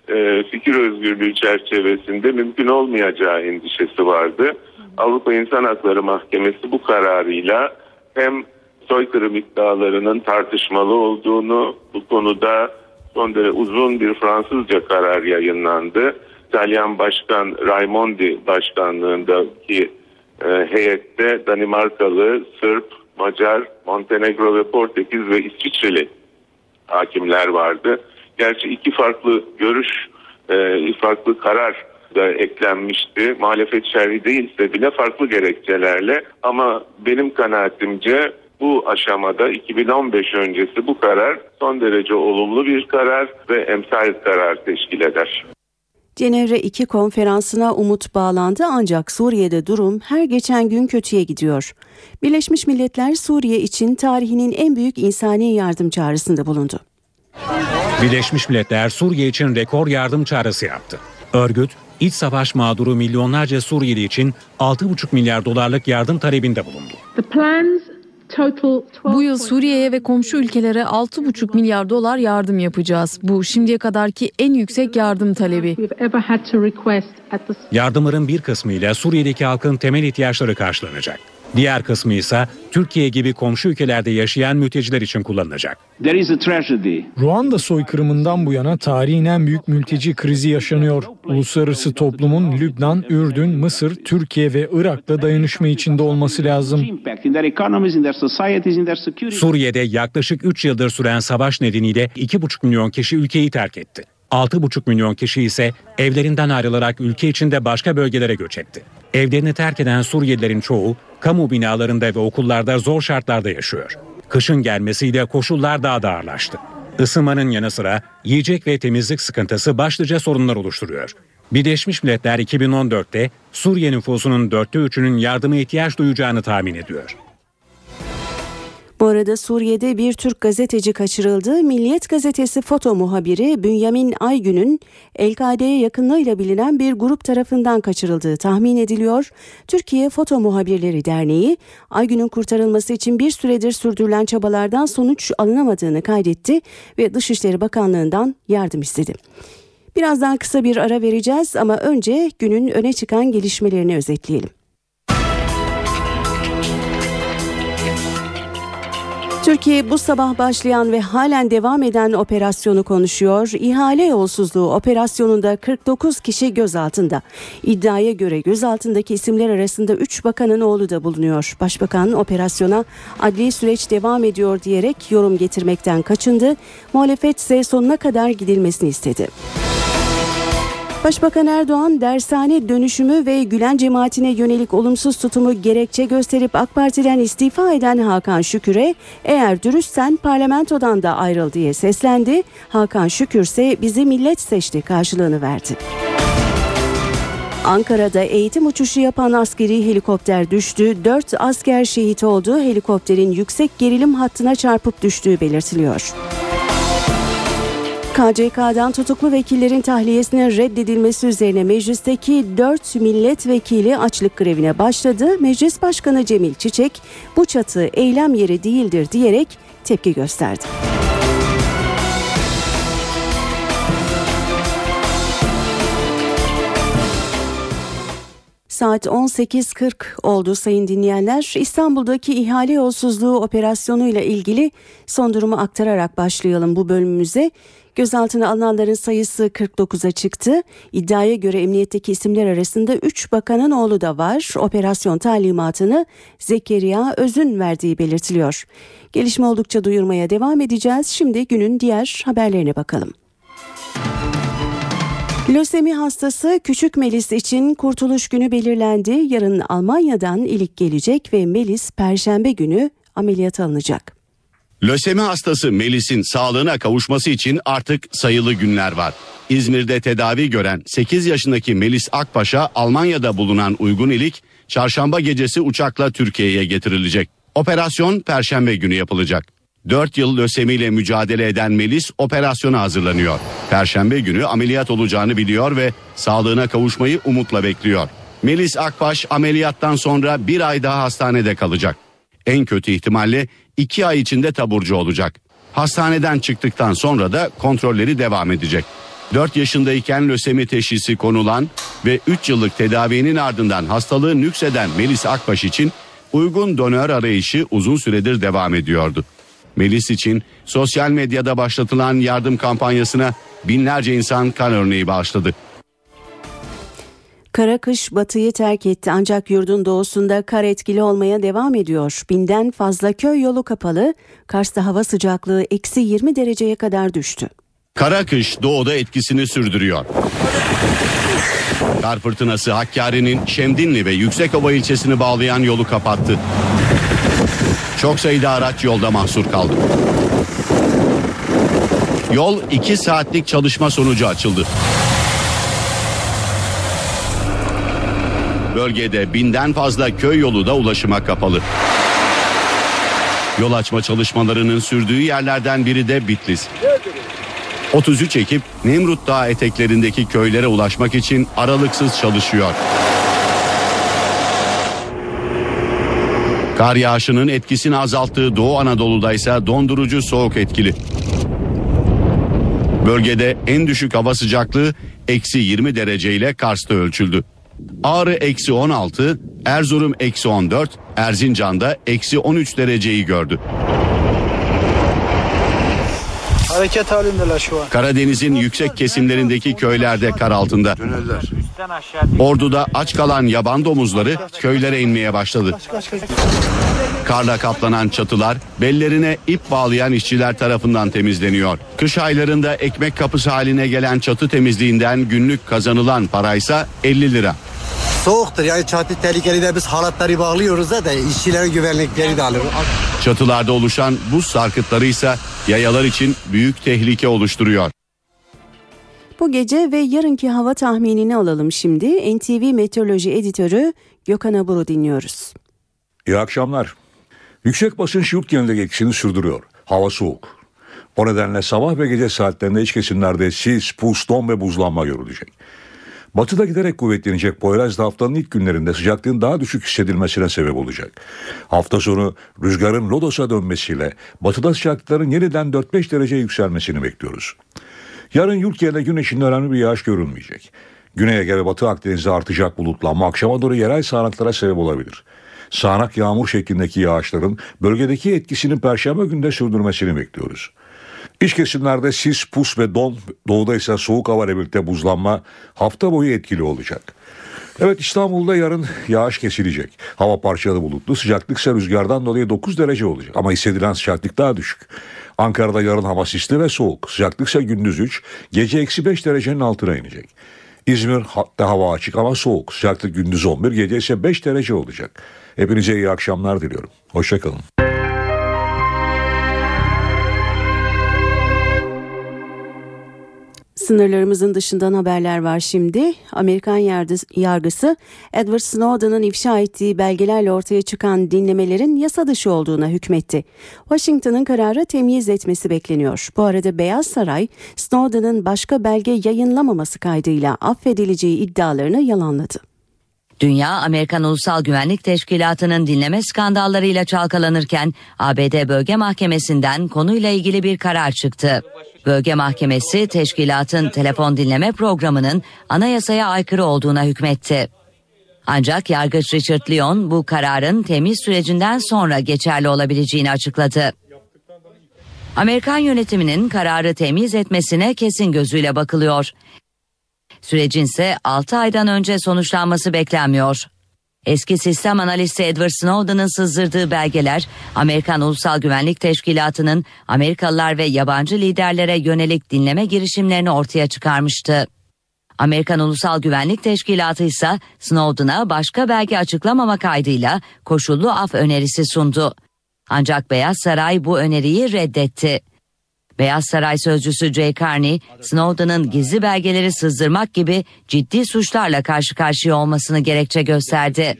e, fikir özgürlüğü çerçevesinde mümkün olmayacağı endişesi vardı. Avrupa İnsan Hakları Mahkemesi bu kararıyla hem soykırım iddialarının tartışmalı olduğunu bu konuda son derece uzun bir Fransızca karar yayınlandı. İtalyan Başkan Raimondi başkanlığındaki e, heyette Danimarkalı, Sırp, Macar, Montenegro ve Portekiz ve İsviçreli hakimler vardı. Gerçi iki farklı görüş, e, farklı karar da eklenmişti. Muhalefet şerhi değilse bile farklı gerekçelerle ama benim kanaatimce bu aşamada 2015 öncesi bu karar son derece olumlu bir karar ve emsal karar teşkil eder.
Cenevre 2 konferansına umut bağlandı ancak Suriye'de durum her geçen gün kötüye gidiyor. Birleşmiş Milletler Suriye için tarihinin en büyük insani yardım çağrısında bulundu.
Birleşmiş Milletler Suriye için rekor yardım çağrısı yaptı. Örgüt, iç savaş mağduru milyonlarca Suriyeli için 6,5 milyar dolarlık yardım talebinde bulundu.
Bu yıl Suriye'ye ve komşu ülkelere 6,5 milyar dolar yardım yapacağız. Bu şimdiye kadarki en yüksek yardım talebi.
Yardımların bir kısmıyla Suriye'deki halkın temel ihtiyaçları karşılanacak. Diğer kısmı ise Türkiye gibi komşu ülkelerde yaşayan mülteciler için kullanılacak.
Ruanda soykırımından bu yana tarihin en büyük mülteci krizi yaşanıyor. Uluslararası toplumun Lübnan, Ürdün, Mısır, Türkiye ve Irak'ta dayanışma içinde olması lazım.
Suriye'de yaklaşık 3 yıldır süren savaş nedeniyle 2,5 milyon kişi ülkeyi terk etti. 6,5 milyon kişi ise evlerinden ayrılarak ülke içinde başka bölgelere göç etti. Evlerini terk eden Suriyelilerin çoğu kamu binalarında ve okullarda zor şartlarda yaşıyor. Kışın gelmesiyle koşullar daha da ağırlaştı. Isınmanın yanı sıra yiyecek ve temizlik sıkıntısı başlıca sorunlar oluşturuyor. Birleşmiş Milletler 2014'te Suriye nüfusunun dörtte üçünün yardıma ihtiyaç duyacağını tahmin ediyor.
Bu arada Suriye'de bir Türk gazeteci kaçırıldı. Milliyet gazetesi foto muhabiri Bünyamin Aygün'ün El-Kaide'ye yakınlığıyla bilinen bir grup tarafından kaçırıldığı tahmin ediliyor. Türkiye Foto Muhabirleri Derneği Aygün'ün kurtarılması için bir süredir sürdürülen çabalardan sonuç alınamadığını kaydetti ve Dışişleri Bakanlığı'ndan yardım istedi. Birazdan kısa bir ara vereceğiz ama önce günün öne çıkan gelişmelerini özetleyelim. Türkiye bu sabah başlayan ve halen devam eden operasyonu konuşuyor. İhale yolsuzluğu operasyonunda 49 kişi gözaltında. İddiaya göre gözaltındaki isimler arasında 3 bakanın oğlu da bulunuyor. Başbakan operasyona adli süreç devam ediyor diyerek yorum getirmekten kaçındı. Muhalefet ise sonuna kadar gidilmesini istedi. Başbakan Erdoğan dershane dönüşümü ve Gülen cemaatine yönelik olumsuz tutumu gerekçe gösterip AK Parti'den istifa eden Hakan Şükür'e eğer dürüstsen parlamentodan da ayrıl diye seslendi. Hakan Şükür ise bizi millet seçti karşılığını verdi. Ankara'da eğitim uçuşu yapan askeri helikopter düştü. 4 asker şehit oldu. Helikopterin yüksek gerilim hattına çarpıp düştüğü belirtiliyor. KCK'dan tutuklu vekillerin tahliyesinin reddedilmesi üzerine meclisteki 4 milletvekili açlık grevine başladı. Meclis Başkanı Cemil Çiçek bu çatı eylem yeri değildir diyerek tepki gösterdi. Saat 18.40 oldu sayın dinleyenler. İstanbul'daki ihale yolsuzluğu operasyonuyla ilgili son durumu aktararak başlayalım bu bölümümüze. Gözaltına alınanların sayısı 49'a çıktı. İddiaya göre emniyetteki isimler arasında 3 bakanın oğlu da var. Operasyon talimatını Zekeriya Öz'ün verdiği belirtiliyor. Gelişme oldukça duyurmaya devam edeceğiz. Şimdi günün diğer haberlerine bakalım. Lösemi hastası Küçük Melis için kurtuluş günü belirlendi. Yarın Almanya'dan ilik gelecek ve Melis Perşembe günü ameliyat alınacak.
Lösemi hastası Melis'in sağlığına kavuşması için artık sayılı günler var. İzmir'de tedavi gören 8 yaşındaki Melis Akpaş'a Almanya'da bulunan uygun ilik çarşamba gecesi uçakla Türkiye'ye getirilecek. Operasyon perşembe günü yapılacak. 4 yıl lösemiyle mücadele eden Melis operasyona hazırlanıyor. Perşembe günü ameliyat olacağını biliyor ve sağlığına kavuşmayı umutla bekliyor. Melis Akbaş ameliyattan sonra bir ay daha hastanede kalacak. En kötü ihtimalle 2 ay içinde taburcu olacak. Hastaneden çıktıktan sonra da kontrolleri devam edecek. 4 yaşındayken lösemi teşhisi konulan ve 3 yıllık tedavinin ardından hastalığı nükseden Melis Akbaş için uygun donör arayışı uzun süredir devam ediyordu. Melis için sosyal medyada başlatılan yardım kampanyasına binlerce insan kan örneği bağışladı.
Kara kış batıyı terk etti ancak yurdun doğusunda kar etkili olmaya devam ediyor. Binden fazla köy yolu kapalı. Kars'ta hava sıcaklığı eksi 20 dereceye kadar düştü.
Kara kış doğuda etkisini sürdürüyor. Kar fırtınası Hakkari'nin Şemdinli ve Yüksekova ilçesini bağlayan yolu kapattı. Çok sayıda araç yolda mahsur kaldı. Yol 2 saatlik çalışma sonucu açıldı. Bölgede binden fazla köy yolu da ulaşıma kapalı. Yol açma çalışmalarının sürdüğü yerlerden biri de Bitlis. 33 ekip Nemrut Dağı eteklerindeki köylere ulaşmak için aralıksız çalışıyor. Kar yağışının etkisini azalttığı Doğu Anadolu'da ise dondurucu soğuk etkili. Bölgede en düşük hava sıcaklığı eksi 20 derece ile Kars'ta ölçüldü. Ağrı eksi 16, Erzurum eksi 14, Erzincan'da eksi 13 dereceyi gördü.
Hareket halindeler şu an.
Karadeniz'in yüksek kesimlerindeki köylerde kar altında. Ordu'da aç kalan yaban domuzları köylere inmeye başladı. Karla kaplanan çatılar bellerine ip bağlayan işçiler tarafından temizleniyor. Kış aylarında ekmek kapısı haline gelen çatı temizliğinden günlük kazanılan paraysa 50 lira.
Soğuktur yani çatı tehlikeli de biz halatları bağlıyoruz da, da işçilerin güvenlikleri de alır.
Çatılarda oluşan buz sarkıtları ise yayalar için büyük tehlike oluşturuyor.
Bu gece ve yarınki hava tahminini alalım şimdi. NTV Meteoroloji Editörü Gökhan Abur'u dinliyoruz.
İyi akşamlar. Yüksek basınç yurt genelindeki etkisini sürdürüyor. Hava soğuk. O nedenle sabah ve gece saatlerinde iç kesimlerde sis, pus, don ve buzlanma görülecek. Batıda giderek kuvvetlenecek Poyraz da haftanın ilk günlerinde sıcaklığın daha düşük hissedilmesine sebep olacak. Hafta sonu rüzgarın Lodos'a dönmesiyle batıda sıcaklıkların yeniden 4-5 derece yükselmesini bekliyoruz. Yarın yurt genelinde gün önemli bir yağış görülmeyecek. Güney Ege ve Batı Akdeniz'de artacak bulutlanma akşama doğru yerel sağanaklara sebep olabilir. Sağanak yağmur şeklindeki yağışların bölgedeki etkisini perşembe günde sürdürmesini bekliyoruz. İç kesimlerde sis, pus ve don, doğuda ise soğuk hava ile birlikte buzlanma hafta boyu etkili olacak. Evet İstanbul'da yarın yağış kesilecek. Hava parçalı bulutlu, sıcaklık ise rüzgardan dolayı 9 derece olacak. Ama hissedilen sıcaklık daha düşük. Ankara'da yarın hava sisli ve soğuk. Sıcaklık ise gündüz 3, gece eksi 5 derecenin altına inecek. İzmir hatta hava açık ama soğuk. Sıcaklık gündüz 11, gece ise 5 derece olacak. Hepinize iyi akşamlar diliyorum. Hoşçakalın.
Sınırlarımızın dışından haberler var şimdi. Amerikan yargısı Edward Snowden'ın ifşa ettiği belgelerle ortaya çıkan dinlemelerin yasa dışı olduğuna hükmetti. Washington'ın kararı temyiz etmesi bekleniyor. Bu arada Beyaz Saray Snowden'ın başka belge yayınlamaması kaydıyla affedileceği iddialarını yalanladı.
Dünya Amerikan Ulusal Güvenlik Teşkilatı'nın dinleme skandallarıyla çalkalanırken ABD Bölge Mahkemesi'nden konuyla ilgili bir karar çıktı. Bölge Mahkemesi teşkilatın telefon dinleme programının anayasaya aykırı olduğuna hükmetti. Ancak yargıç Richard Lyon bu kararın temiz sürecinden sonra geçerli olabileceğini açıkladı. Amerikan yönetiminin kararı temiz etmesine kesin gözüyle bakılıyor. Sürecin ise 6 aydan önce sonuçlanması beklenmiyor. Eski sistem analisti Edward Snowden'ın sızdırdığı belgeler Amerikan Ulusal Güvenlik Teşkilatı'nın Amerikalılar ve yabancı liderlere yönelik dinleme girişimlerini ortaya çıkarmıştı. Amerikan Ulusal Güvenlik Teşkilatı ise Snowden'a başka belge açıklamama kaydıyla koşullu af önerisi sundu. Ancak Beyaz Saray bu öneriyi reddetti. Beyaz Saray sözcüsü Jay Carney, Snowden'ın gizli belgeleri sızdırmak gibi ciddi suçlarla karşı karşıya olmasını gerekçe gösterdi.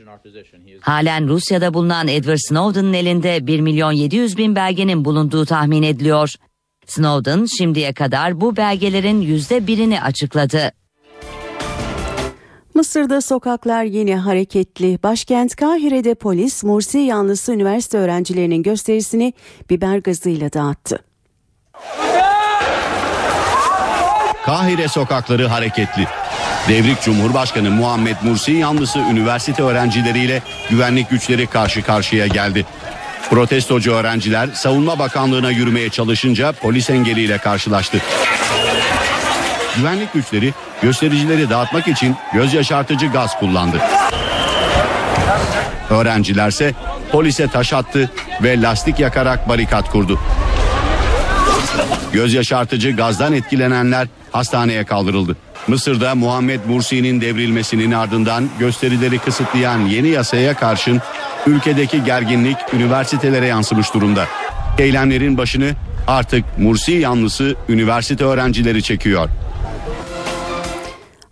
Halen Rusya'da bulunan Edward Snowden'ın elinde 1 milyon 700 bin belgenin bulunduğu tahmin ediliyor. Snowden şimdiye kadar bu belgelerin yüzde birini açıkladı.
Mısır'da sokaklar yine hareketli. Başkent Kahire'de polis Mursi yanlısı üniversite öğrencilerinin gösterisini biber gazıyla dağıttı.
Kahire sokakları hareketli. Devrik Cumhurbaşkanı Muhammed Mursi yanlısı üniversite öğrencileriyle güvenlik güçleri karşı karşıya geldi. Protestocu öğrenciler Savunma Bakanlığı'na yürümeye çalışınca polis engeliyle karşılaştı. Güvenlik güçleri göstericileri dağıtmak için göz yaşartıcı gaz kullandı. Öğrencilerse polise taş attı ve lastik yakarak barikat kurdu. Göz yaşartıcı gazdan etkilenenler hastaneye kaldırıldı. Mısır'da Muhammed Mursi'nin devrilmesinin ardından gösterileri kısıtlayan yeni yasaya karşın ülkedeki gerginlik üniversitelere yansımış durumda. Eylemlerin başını artık Mursi yanlısı üniversite öğrencileri çekiyor.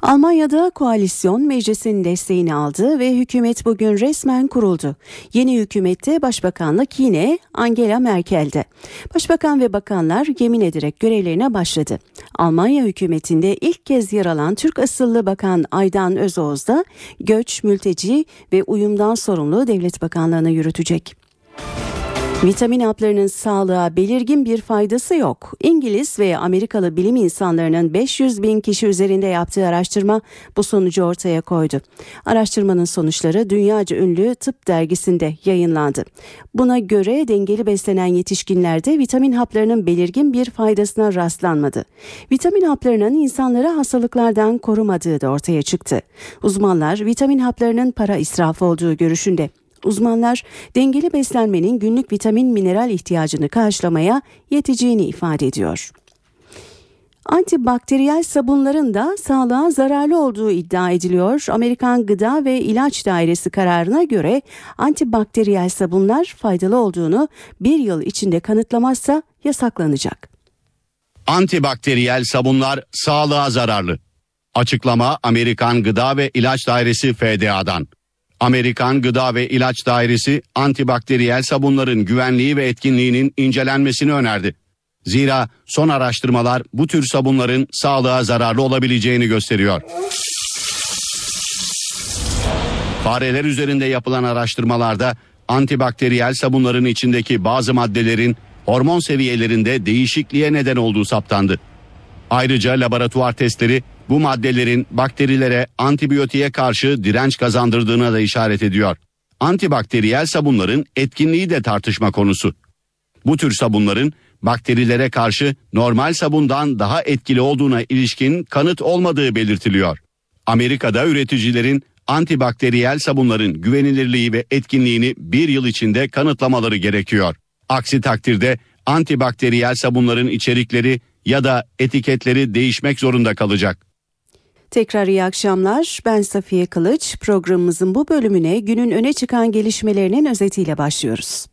Almanya'da koalisyon meclisin desteğini aldı ve hükümet bugün resmen kuruldu. Yeni hükümette başbakanlık yine Angela Merkel'de. Başbakan ve bakanlar yemin ederek görevlerine başladı. Almanya hükümetinde ilk kez yer alan Türk asıllı bakan Aydan Özoğuz da göç, mülteci ve uyumdan sorumlu devlet bakanlığını yürütecek. Vitamin haplarının sağlığa belirgin bir faydası yok. İngiliz ve Amerikalı bilim insanlarının 500 bin kişi üzerinde yaptığı araştırma bu sonucu ortaya koydu. Araştırmanın sonuçları dünyaca ünlü tıp dergisinde yayınlandı. Buna göre dengeli beslenen yetişkinlerde vitamin haplarının belirgin bir faydasına rastlanmadı. Vitamin haplarının insanları hastalıklardan korumadığı da ortaya çıktı. Uzmanlar vitamin haplarının para israfı olduğu görüşünde. Uzmanlar dengeli beslenmenin günlük vitamin mineral ihtiyacını karşılamaya yeteceğini ifade ediyor. Antibakteriyel sabunların da sağlığa zararlı olduğu iddia ediliyor. Amerikan Gıda ve İlaç Dairesi kararına göre antibakteriyel sabunlar faydalı olduğunu bir yıl içinde kanıtlamazsa yasaklanacak.
Antibakteriyel sabunlar sağlığa zararlı. Açıklama Amerikan Gıda ve İlaç Dairesi FDA'dan. Amerikan Gıda ve İlaç Dairesi antibakteriyel sabunların güvenliği ve etkinliğinin incelenmesini önerdi. Zira son araştırmalar bu tür sabunların sağlığa zararlı olabileceğini gösteriyor. Fareler üzerinde yapılan araştırmalarda antibakteriyel sabunların içindeki bazı maddelerin hormon seviyelerinde değişikliğe neden olduğu saptandı. Ayrıca laboratuvar testleri bu maddelerin bakterilere antibiyotiğe karşı direnç kazandırdığına da işaret ediyor. Antibakteriyel sabunların etkinliği de tartışma konusu. Bu tür sabunların bakterilere karşı normal sabundan daha etkili olduğuna ilişkin kanıt olmadığı belirtiliyor. Amerika'da üreticilerin antibakteriyel sabunların güvenilirliği ve etkinliğini bir yıl içinde kanıtlamaları gerekiyor. Aksi takdirde antibakteriyel sabunların içerikleri ya da etiketleri değişmek zorunda kalacak.
Tekrar iyi akşamlar. Ben Safiye Kılıç. Programımızın bu bölümüne günün öne çıkan gelişmelerinin özetiyle başlıyoruz.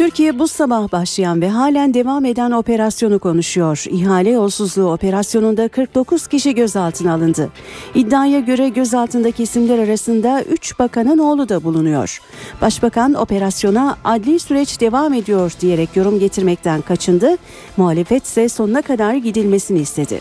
Türkiye bu sabah başlayan ve halen devam eden operasyonu konuşuyor. İhale yolsuzluğu operasyonunda 49 kişi gözaltına alındı. İddiaya göre gözaltındaki isimler arasında 3 bakanın oğlu da bulunuyor. Başbakan operasyona adli süreç devam ediyor diyerek yorum getirmekten kaçındı. Muhalefet ise sonuna kadar gidilmesini istedi.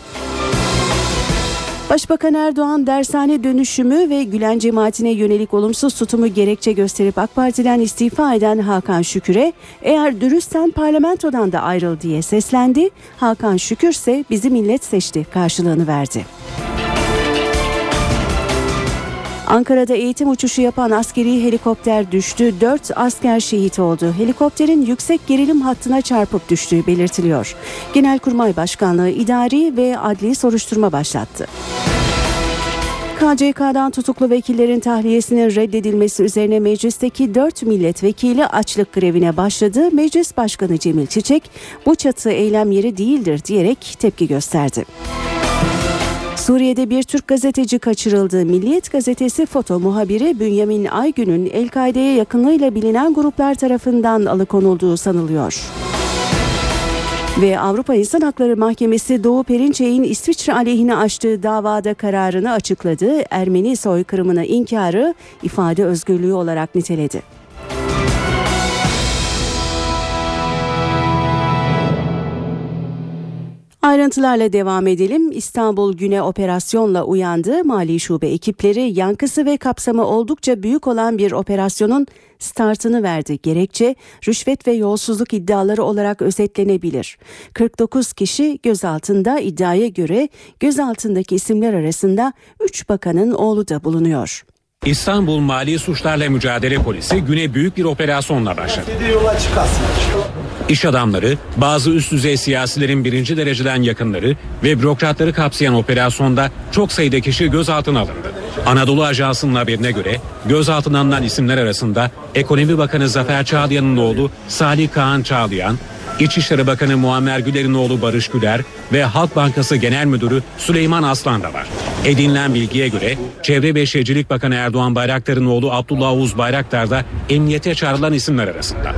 Başbakan Erdoğan dershane dönüşümü ve Gülen cemaatine yönelik olumsuz tutumu gerekçe gösterip AK Parti'den istifa eden Hakan Şükür'e eğer dürüstsen parlamentodan da ayrıl diye seslendi. Hakan Şükür ise bizi millet seçti karşılığını verdi. Ankara'da eğitim uçuşu yapan askeri helikopter düştü. 4 asker şehit oldu. Helikopterin yüksek gerilim hattına çarpıp düştüğü belirtiliyor. Genelkurmay Başkanlığı idari ve adli soruşturma başlattı. KCK'dan tutuklu vekillerin tahliyesinin reddedilmesi üzerine meclisteki 4 milletvekili açlık grevine başladı. Meclis Başkanı Cemil Çiçek bu çatı eylem yeri değildir diyerek tepki gösterdi. Suriye'de bir Türk gazeteci kaçırıldı. Milliyet gazetesi foto muhabiri Bünyamin Aygün'ün El-Kaide'ye yakınlığıyla bilinen gruplar tarafından alıkonulduğu sanılıyor. Ve Avrupa İnsan Hakları Mahkemesi Doğu Perinçek'in İsviçre aleyhine açtığı davada kararını açıkladı. Ermeni soykırımına inkarı ifade özgürlüğü olarak niteledi. Ayrıntılarla devam edelim. İstanbul güne operasyonla uyandı. Mali şube ekipleri yankısı ve kapsamı oldukça büyük olan bir operasyonun startını verdi. Gerekçe rüşvet ve yolsuzluk iddiaları olarak özetlenebilir. 49 kişi gözaltında iddiaya göre gözaltındaki isimler arasında 3 bakanın oğlu da bulunuyor.
İstanbul Mali Suçlarla Mücadele Polisi güne büyük bir operasyonla başladı. İş adamları, bazı üst düzey siyasilerin birinci dereceden yakınları ve bürokratları kapsayan operasyonda çok sayıda kişi gözaltına alındı. Anadolu Ajansı'nın haberine göre gözaltına alınan isimler arasında Ekonomi Bakanı Zafer Çağlayan'ın oğlu Salih Kaan Çağlayan, İçişleri Bakanı Muammer Güler'in oğlu Barış Güler ve Halk Bankası Genel Müdürü Süleyman Aslan da var. Edinilen bilgiye göre Çevre ve Şehircilik Bakanı Erdoğan Bayraktar'ın oğlu Abdullah Oğuz Bayraktar da emniyete çağrılan isimler arasında.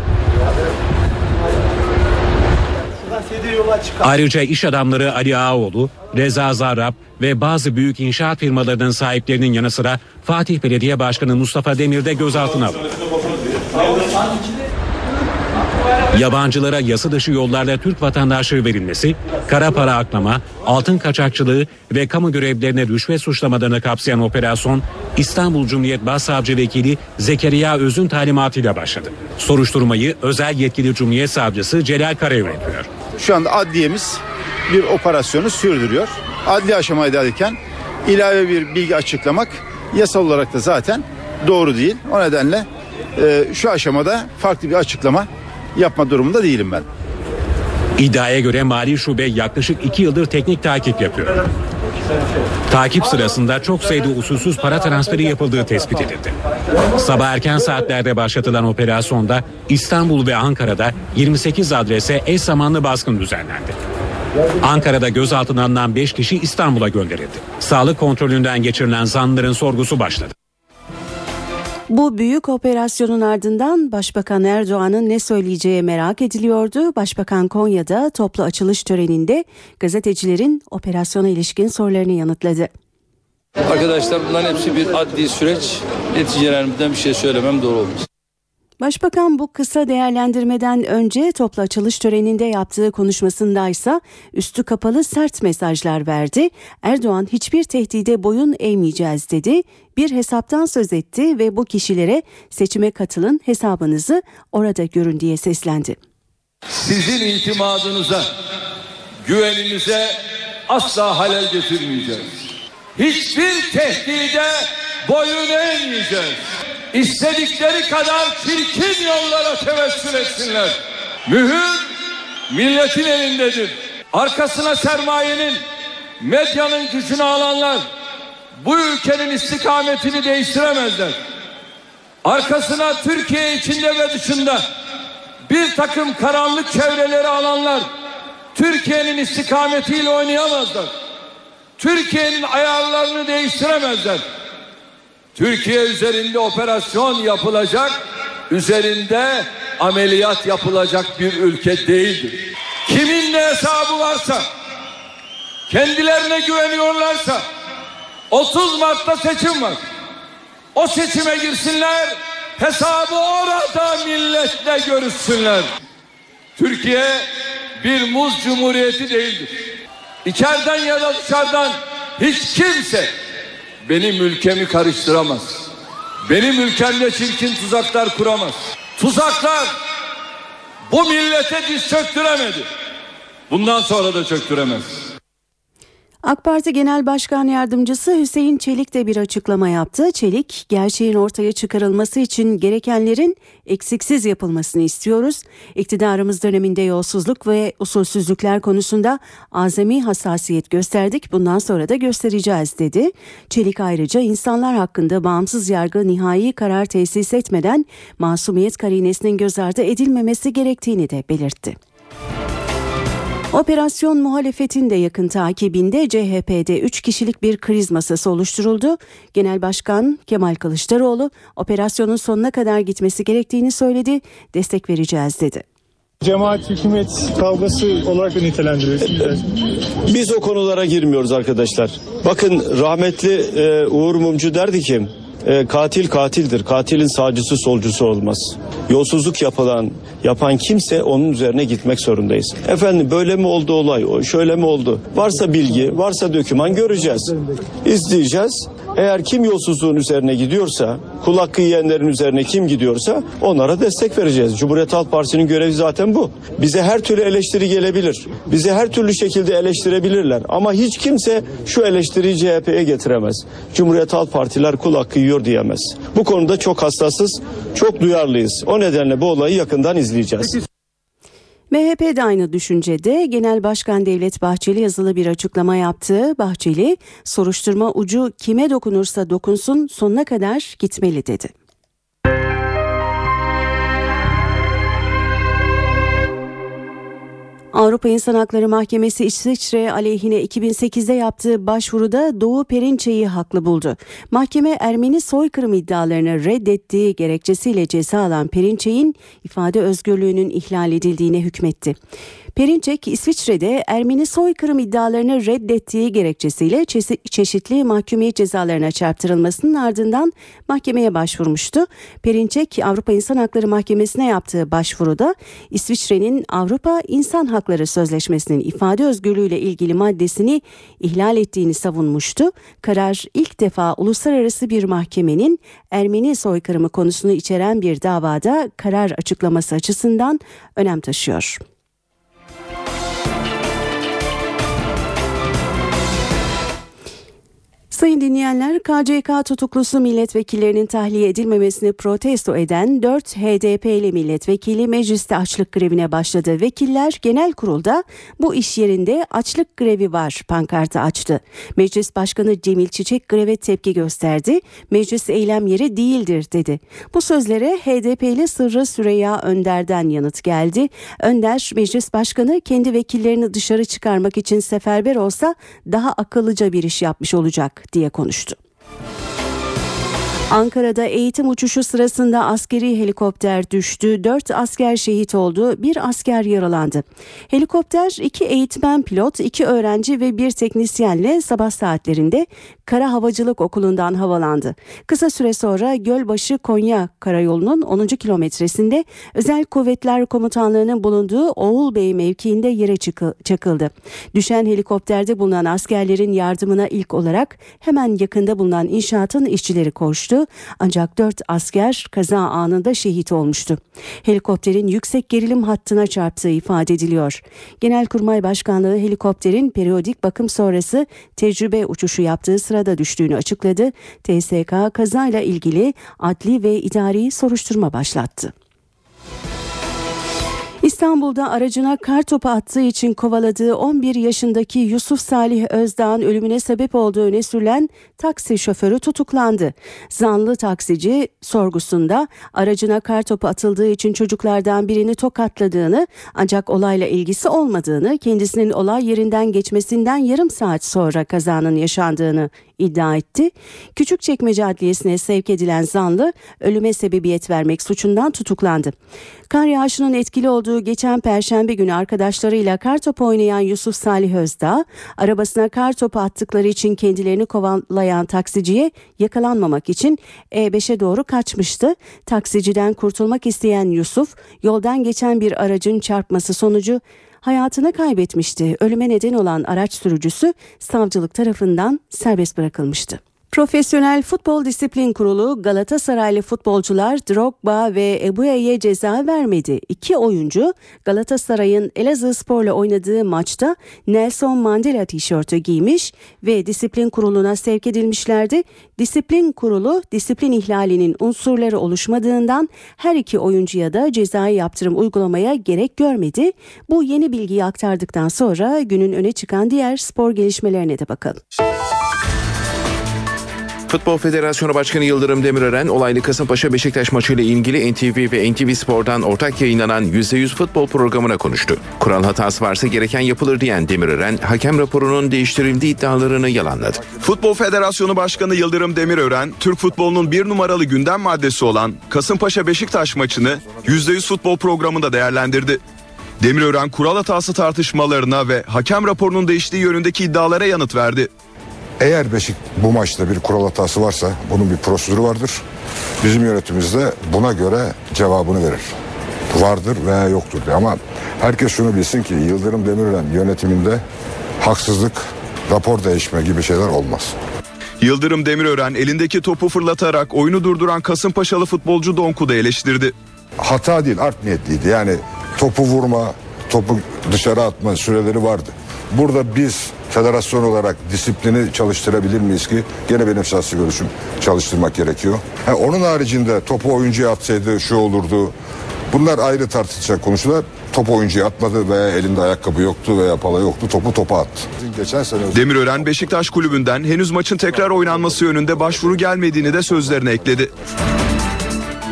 Ayrıca iş adamları Ali Ağaoğlu, Reza Zarrab ve bazı büyük inşaat firmalarının sahiplerinin yanı sıra Fatih Belediye Başkanı Mustafa Demir de gözaltına alındı. Yabancılara yasa dışı yollarla Türk vatandaşlığı verilmesi, kara para aklama, altın kaçakçılığı ve kamu görevlerine rüşvet suçlamalarını kapsayan operasyon İstanbul Cumhuriyet Başsavcı Vekili Zekeriya Öz'ün talimatıyla başladı. Soruşturmayı özel yetkili Cumhuriyet Savcısı Celal Kara yönetiyor.
Şu anda adliyemiz bir operasyonu sürdürüyor. Adli aşamaya derken ilave bir bilgi açıklamak yasal olarak da zaten doğru değil. O nedenle e, şu aşamada farklı bir açıklama yapma durumunda değilim ben.
İddiaya göre Mali Şube yaklaşık iki yıldır teknik takip yapıyor. Takip sırasında çok sayıda usulsüz para transferi yapıldığı tespit edildi. Sabah erken saatlerde başlatılan operasyonda İstanbul ve Ankara'da 28 adrese eş zamanlı baskın düzenlendi. Ankara'da gözaltına alınan 5 kişi İstanbul'a gönderildi. Sağlık kontrolünden geçirilen zanlıların sorgusu başladı.
Bu büyük operasyonun ardından Başbakan Erdoğan'ın ne söyleyeceği merak ediliyordu. Başbakan Konya'da toplu açılış töreninde gazetecilerin operasyona ilişkin sorularını yanıtladı.
Arkadaşlar bunların hepsi bir adli süreç. Neticelerimizden bir şey söylemem doğru olmaz.
Başbakan bu kısa değerlendirmeden önce toplu açılış töreninde yaptığı konuşmasındaysa üstü kapalı sert mesajlar verdi. Erdoğan hiçbir tehdide boyun eğmeyeceğiz dedi. Bir hesaptan söz etti ve bu kişilere seçime katılın hesabınızı orada görün diye seslendi.
Sizin itimadınıza, güveninize asla halel getirmeyeceğiz. Hiçbir tehdide boyun eğmeyeceğiz. İstedikleri kadar çirkin yollara tevessül etsinler. Mühür milletin elindedir. Arkasına sermayenin, medyanın gücünü alanlar bu ülkenin istikametini değiştiremezler. Arkasına Türkiye içinde ve dışında bir takım karanlık çevreleri alanlar Türkiye'nin istikametiyle oynayamazlar. Türkiye'nin ayarlarını değiştiremezler. Türkiye üzerinde operasyon yapılacak, üzerinde ameliyat yapılacak bir ülke değildir. Kimin ne hesabı varsa, kendilerine güveniyorlarsa 30 Mart'ta seçim var. O seçime girsinler, hesabı orada milletle görüşsünler. Türkiye bir muz cumhuriyeti değildir. İçeriden ya da dışarıdan hiç kimse benim ülkemi karıştıramaz. Benim ülkemde çirkin tuzaklar kuramaz. Tuzaklar bu millete diz çöktüremedi. Bundan sonra da çöktüremez.
AK Parti Genel Başkan Yardımcısı Hüseyin Çelik de bir açıklama yaptı. Çelik, gerçeğin ortaya çıkarılması için gerekenlerin eksiksiz yapılmasını istiyoruz. İktidarımız döneminde yolsuzluk ve usulsüzlükler konusunda azami hassasiyet gösterdik. Bundan sonra da göstereceğiz dedi. Çelik ayrıca insanlar hakkında bağımsız yargı nihai karar tesis etmeden masumiyet karinesinin göz ardı edilmemesi gerektiğini de belirtti. Operasyon muhalefetin de yakın takibinde CHP'de 3 kişilik bir kriz masası oluşturuldu. Genel Başkan Kemal Kılıçdaroğlu operasyonun sonuna kadar gitmesi gerektiğini söyledi, destek vereceğiz dedi.
Cemaat hükümet kavgası olarak da nitelendiriyorsunuz.
Biz o konulara girmiyoruz arkadaşlar. Bakın rahmetli e, Uğur Mumcu derdi ki e, katil katildir. Katilin sağcısı solcusu olmaz. Yolsuzluk yapılan yapan kimse onun üzerine gitmek zorundayız. Efendim böyle mi oldu olay? Şöyle mi oldu? Varsa bilgi, varsa döküman göreceğiz. İzleyeceğiz. Eğer kim yolsuzluğun üzerine gidiyorsa, kul hakkı yiyenlerin üzerine kim gidiyorsa onlara destek vereceğiz. Cumhuriyet Halk Partisi'nin görevi zaten bu. Bize her türlü eleştiri gelebilir. Bizi her türlü şekilde eleştirebilirler. Ama hiç kimse şu eleştiriyi CHP'ye getiremez. Cumhuriyet Halk Partiler kul hakkı yiyor diyemez. Bu konuda çok hassasız, çok duyarlıyız. O nedenle bu olayı yakından izleyeceğiz.
MHP de aynı düşüncede Genel Başkan Devlet Bahçeli yazılı bir açıklama yaptı. Bahçeli, soruşturma ucu kime dokunursa dokunsun sonuna kadar gitmeli dedi. Avrupa İnsan Hakları Mahkemesi İsviçre aleyhine 2008'de yaptığı başvuruda Doğu Perinçe'yi haklı buldu. Mahkeme Ermeni soykırım iddialarını reddettiği gerekçesiyle ceza alan Perinçek'in ifade özgürlüğünün ihlal edildiğine hükmetti. Perinçek İsviçre'de Ermeni soykırım iddialarını reddettiği gerekçesiyle çeşitli mahkumiyet cezalarına çarptırılmasının ardından mahkemeye başvurmuştu. Perinçek Avrupa İnsan Hakları Mahkemesi'ne yaptığı başvuruda İsviçre'nin Avrupa İnsan Hakları Sözleşmesi'nin ifade özgürlüğüyle ilgili maddesini ihlal ettiğini savunmuştu. Karar ilk defa uluslararası bir mahkemenin Ermeni soykırımı konusunu içeren bir davada karar açıklaması açısından önem taşıyor. Sayın dinleyenler, KCK tutuklusu milletvekillerinin tahliye edilmemesini protesto eden 4 HDP'li milletvekili mecliste açlık grevine başladı. Vekiller genel kurulda bu iş yerinde açlık grevi var pankartı açtı. Meclis Başkanı Cemil Çiçek greve tepki gösterdi. Meclis eylem yeri değildir dedi. Bu sözlere HDP'li Sırrı Süreyya Önder'den yanıt geldi. Önder, Meclis Başkanı kendi vekillerini dışarı çıkarmak için seferber olsa daha akıllıca bir iş yapmış olacak diye konuştu. Ankara'da eğitim uçuşu sırasında askeri helikopter düştü. Dört asker şehit oldu, bir asker yaralandı. Helikopter iki eğitmen pilot, iki öğrenci ve bir teknisyenle sabah saatlerinde Kara Havacılık Okulu'ndan havalandı. Kısa süre sonra Gölbaşı Konya Karayolu'nun 10. kilometresinde Özel Kuvvetler Komutanlığı'nın bulunduğu Oğulbey mevkiinde yere çakıldı. Düşen helikopterde bulunan askerlerin yardımına ilk olarak hemen yakında bulunan inşaatın işçileri koştu. Ancak 4 asker kaza anında şehit olmuştu. Helikopterin yüksek gerilim hattına çarptığı ifade ediliyor. Genelkurmay Başkanlığı helikopterin periyodik bakım sonrası tecrübe uçuşu yaptığı sırada düştüğünü açıkladı. TSK kazayla ilgili adli ve idari soruşturma başlattı. İstanbul'da aracına kar topu attığı için kovaladığı 11 yaşındaki Yusuf Salih Özdağ'ın ölümüne sebep olduğu öne sürülen taksi şoförü tutuklandı. Zanlı taksici sorgusunda aracına kar topu atıldığı için çocuklardan birini tokatladığını ancak olayla ilgisi olmadığını, kendisinin olay yerinden geçmesinden yarım saat sonra kazanın yaşandığını iddia etti. Küçükçekmece Adliyesi'ne sevk edilen zanlı ölüme sebebiyet vermek suçundan tutuklandı. Kar yağışının etkili olduğu geçen perşembe günü arkadaşlarıyla kar topu oynayan Yusuf Salih Özdağ, arabasına kar topu attıkları için kendilerini kovalayan taksiciye yakalanmamak için E5'e doğru kaçmıştı. Taksiciden kurtulmak isteyen Yusuf, yoldan geçen bir aracın çarpması sonucu hayatını kaybetmişti. Ölüme neden olan araç sürücüsü savcılık tarafından serbest bırakılmıştı. Profesyonel Futbol Disiplin Kurulu Galatasaraylı futbolcular Drogba ve Ebue'ye ceza vermedi. İki oyuncu Galatasaray'ın Elazığ Spor'la oynadığı maçta Nelson Mandela tişörtü giymiş ve disiplin kuruluna sevk edilmişlerdi. Disiplin kurulu disiplin ihlalinin unsurları oluşmadığından her iki oyuncuya da cezai yaptırım uygulamaya gerek görmedi. Bu yeni bilgiyi aktardıktan sonra günün öne çıkan diğer spor gelişmelerine de bakalım.
Futbol Federasyonu Başkanı Yıldırım Demirören olaylı Kasımpaşa Beşiktaş maçıyla ilgili NTV ve NTV Spor'dan ortak yayınlanan %100 futbol programına konuştu. Kural hatası varsa gereken yapılır diyen Demirören, hakem raporunun değiştirildiği iddialarını yalanladı.
Futbol Federasyonu Başkanı Yıldırım Demirören, Türk futbolunun bir numaralı gündem maddesi olan Kasımpaşa Beşiktaş maçını %100 futbol programında değerlendirdi. Demirören kural hatası tartışmalarına ve hakem raporunun değiştiği yönündeki iddialara yanıt verdi.
Eğer Beşik bu maçta bir kural hatası varsa bunun bir prosedürü vardır. Bizim yönetimimiz de buna göre cevabını verir. Vardır veya yoktur diye. Ama herkes şunu bilsin ki Yıldırım Demirören yönetiminde haksızlık, rapor değişme gibi şeyler olmaz.
Yıldırım Demirören elindeki topu fırlatarak oyunu durduran Kasımpaşalı futbolcu Donk'u da eleştirdi.
Hata değil art niyetliydi. Yani topu vurma, topu dışarı atma süreleri vardı. Burada biz federasyon olarak disiplini çalıştırabilir miyiz ki? Gene benim şahsi görüşüm çalıştırmak gerekiyor. Ha, onun haricinde topu oyuncuya atsaydı şu olurdu. Bunlar ayrı tartışacak konular. Topu oyuncuya atmadı veya elinde ayakkabı yoktu veya pala yoktu. Topu topa attı. Geçen sene
Demirören Beşiktaş kulübünden henüz maçın tekrar oynanması yönünde başvuru gelmediğini de sözlerine ekledi.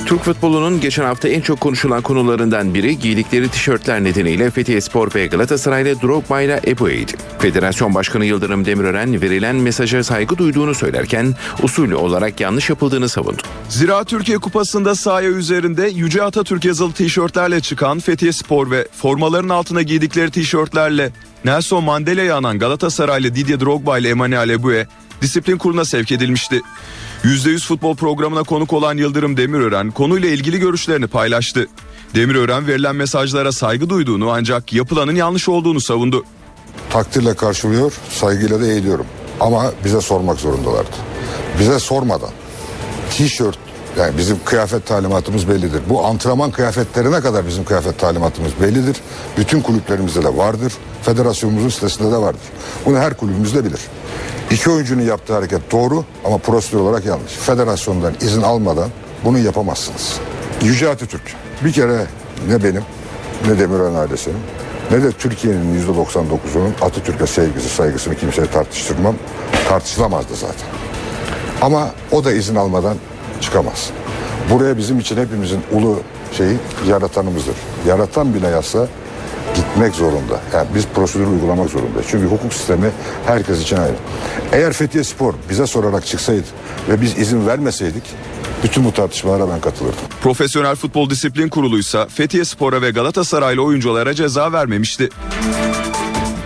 Türk futbolunun geçen hafta en çok konuşulan konularından biri giydikleri tişörtler nedeniyle Fethiye Spor ve Galatasaray'la Drogba ile Ebue'ydi. Federasyon Başkanı Yıldırım Demirören verilen mesaja saygı duyduğunu söylerken usulü olarak yanlış yapıldığını savundu.
Zira Türkiye Kupası'nda sahaya üzerinde Yüce Atatürk yazılı tişörtlerle çıkan Fethiye Spor ve formaların altına giydikleri tişörtlerle Nelson Mandela'yı anan Galatasaraylı Didier Drogba ile Emmanuel Ebue disiplin kuruluna sevk edilmişti. %100 futbol programına konuk olan Yıldırım Demirören konuyla ilgili görüşlerini paylaştı. Demirören verilen mesajlara saygı duyduğunu ancak yapılanın yanlış olduğunu savundu.
takdirle karşılıyor, saygıyla da eğiliyorum. Ama bize sormak zorundalardı. Bize sormadan tişört yani bizim kıyafet talimatımız bellidir. Bu antrenman kıyafetlerine kadar bizim kıyafet talimatımız bellidir. Bütün kulüplerimizde de vardır. Federasyonumuzun sitesinde de vardır. Bunu her kulübümüz de bilir. İki oyuncunun yaptığı hareket doğru ama prosedür olarak yanlış. Federasyondan izin almadan bunu yapamazsınız. Yüce Atatürk bir kere ne benim ne Demirören ailesinin ne de Türkiye'nin yüzde 99'unun Atatürk'e sevgisi saygısını kimseye tartıştırmam. Tartışılamazdı zaten. Ama o da izin almadan çıkamaz. Buraya bizim için hepimizin ulu şeyi yaratanımızdır. Yaratan bile yazsa gitmek zorunda. Yani biz prosedür uygulamak zorundayız. Çünkü hukuk sistemi herkes için aynı. Eğer Fethiye Spor bize sorarak çıksaydı ve biz izin vermeseydik bütün bu tartışmalara ben katılırdım.
Profesyonel Futbol Disiplin Kurulu'ysa Fethiye Spor'a ve Galatasaraylı oyunculara ceza vermemişti.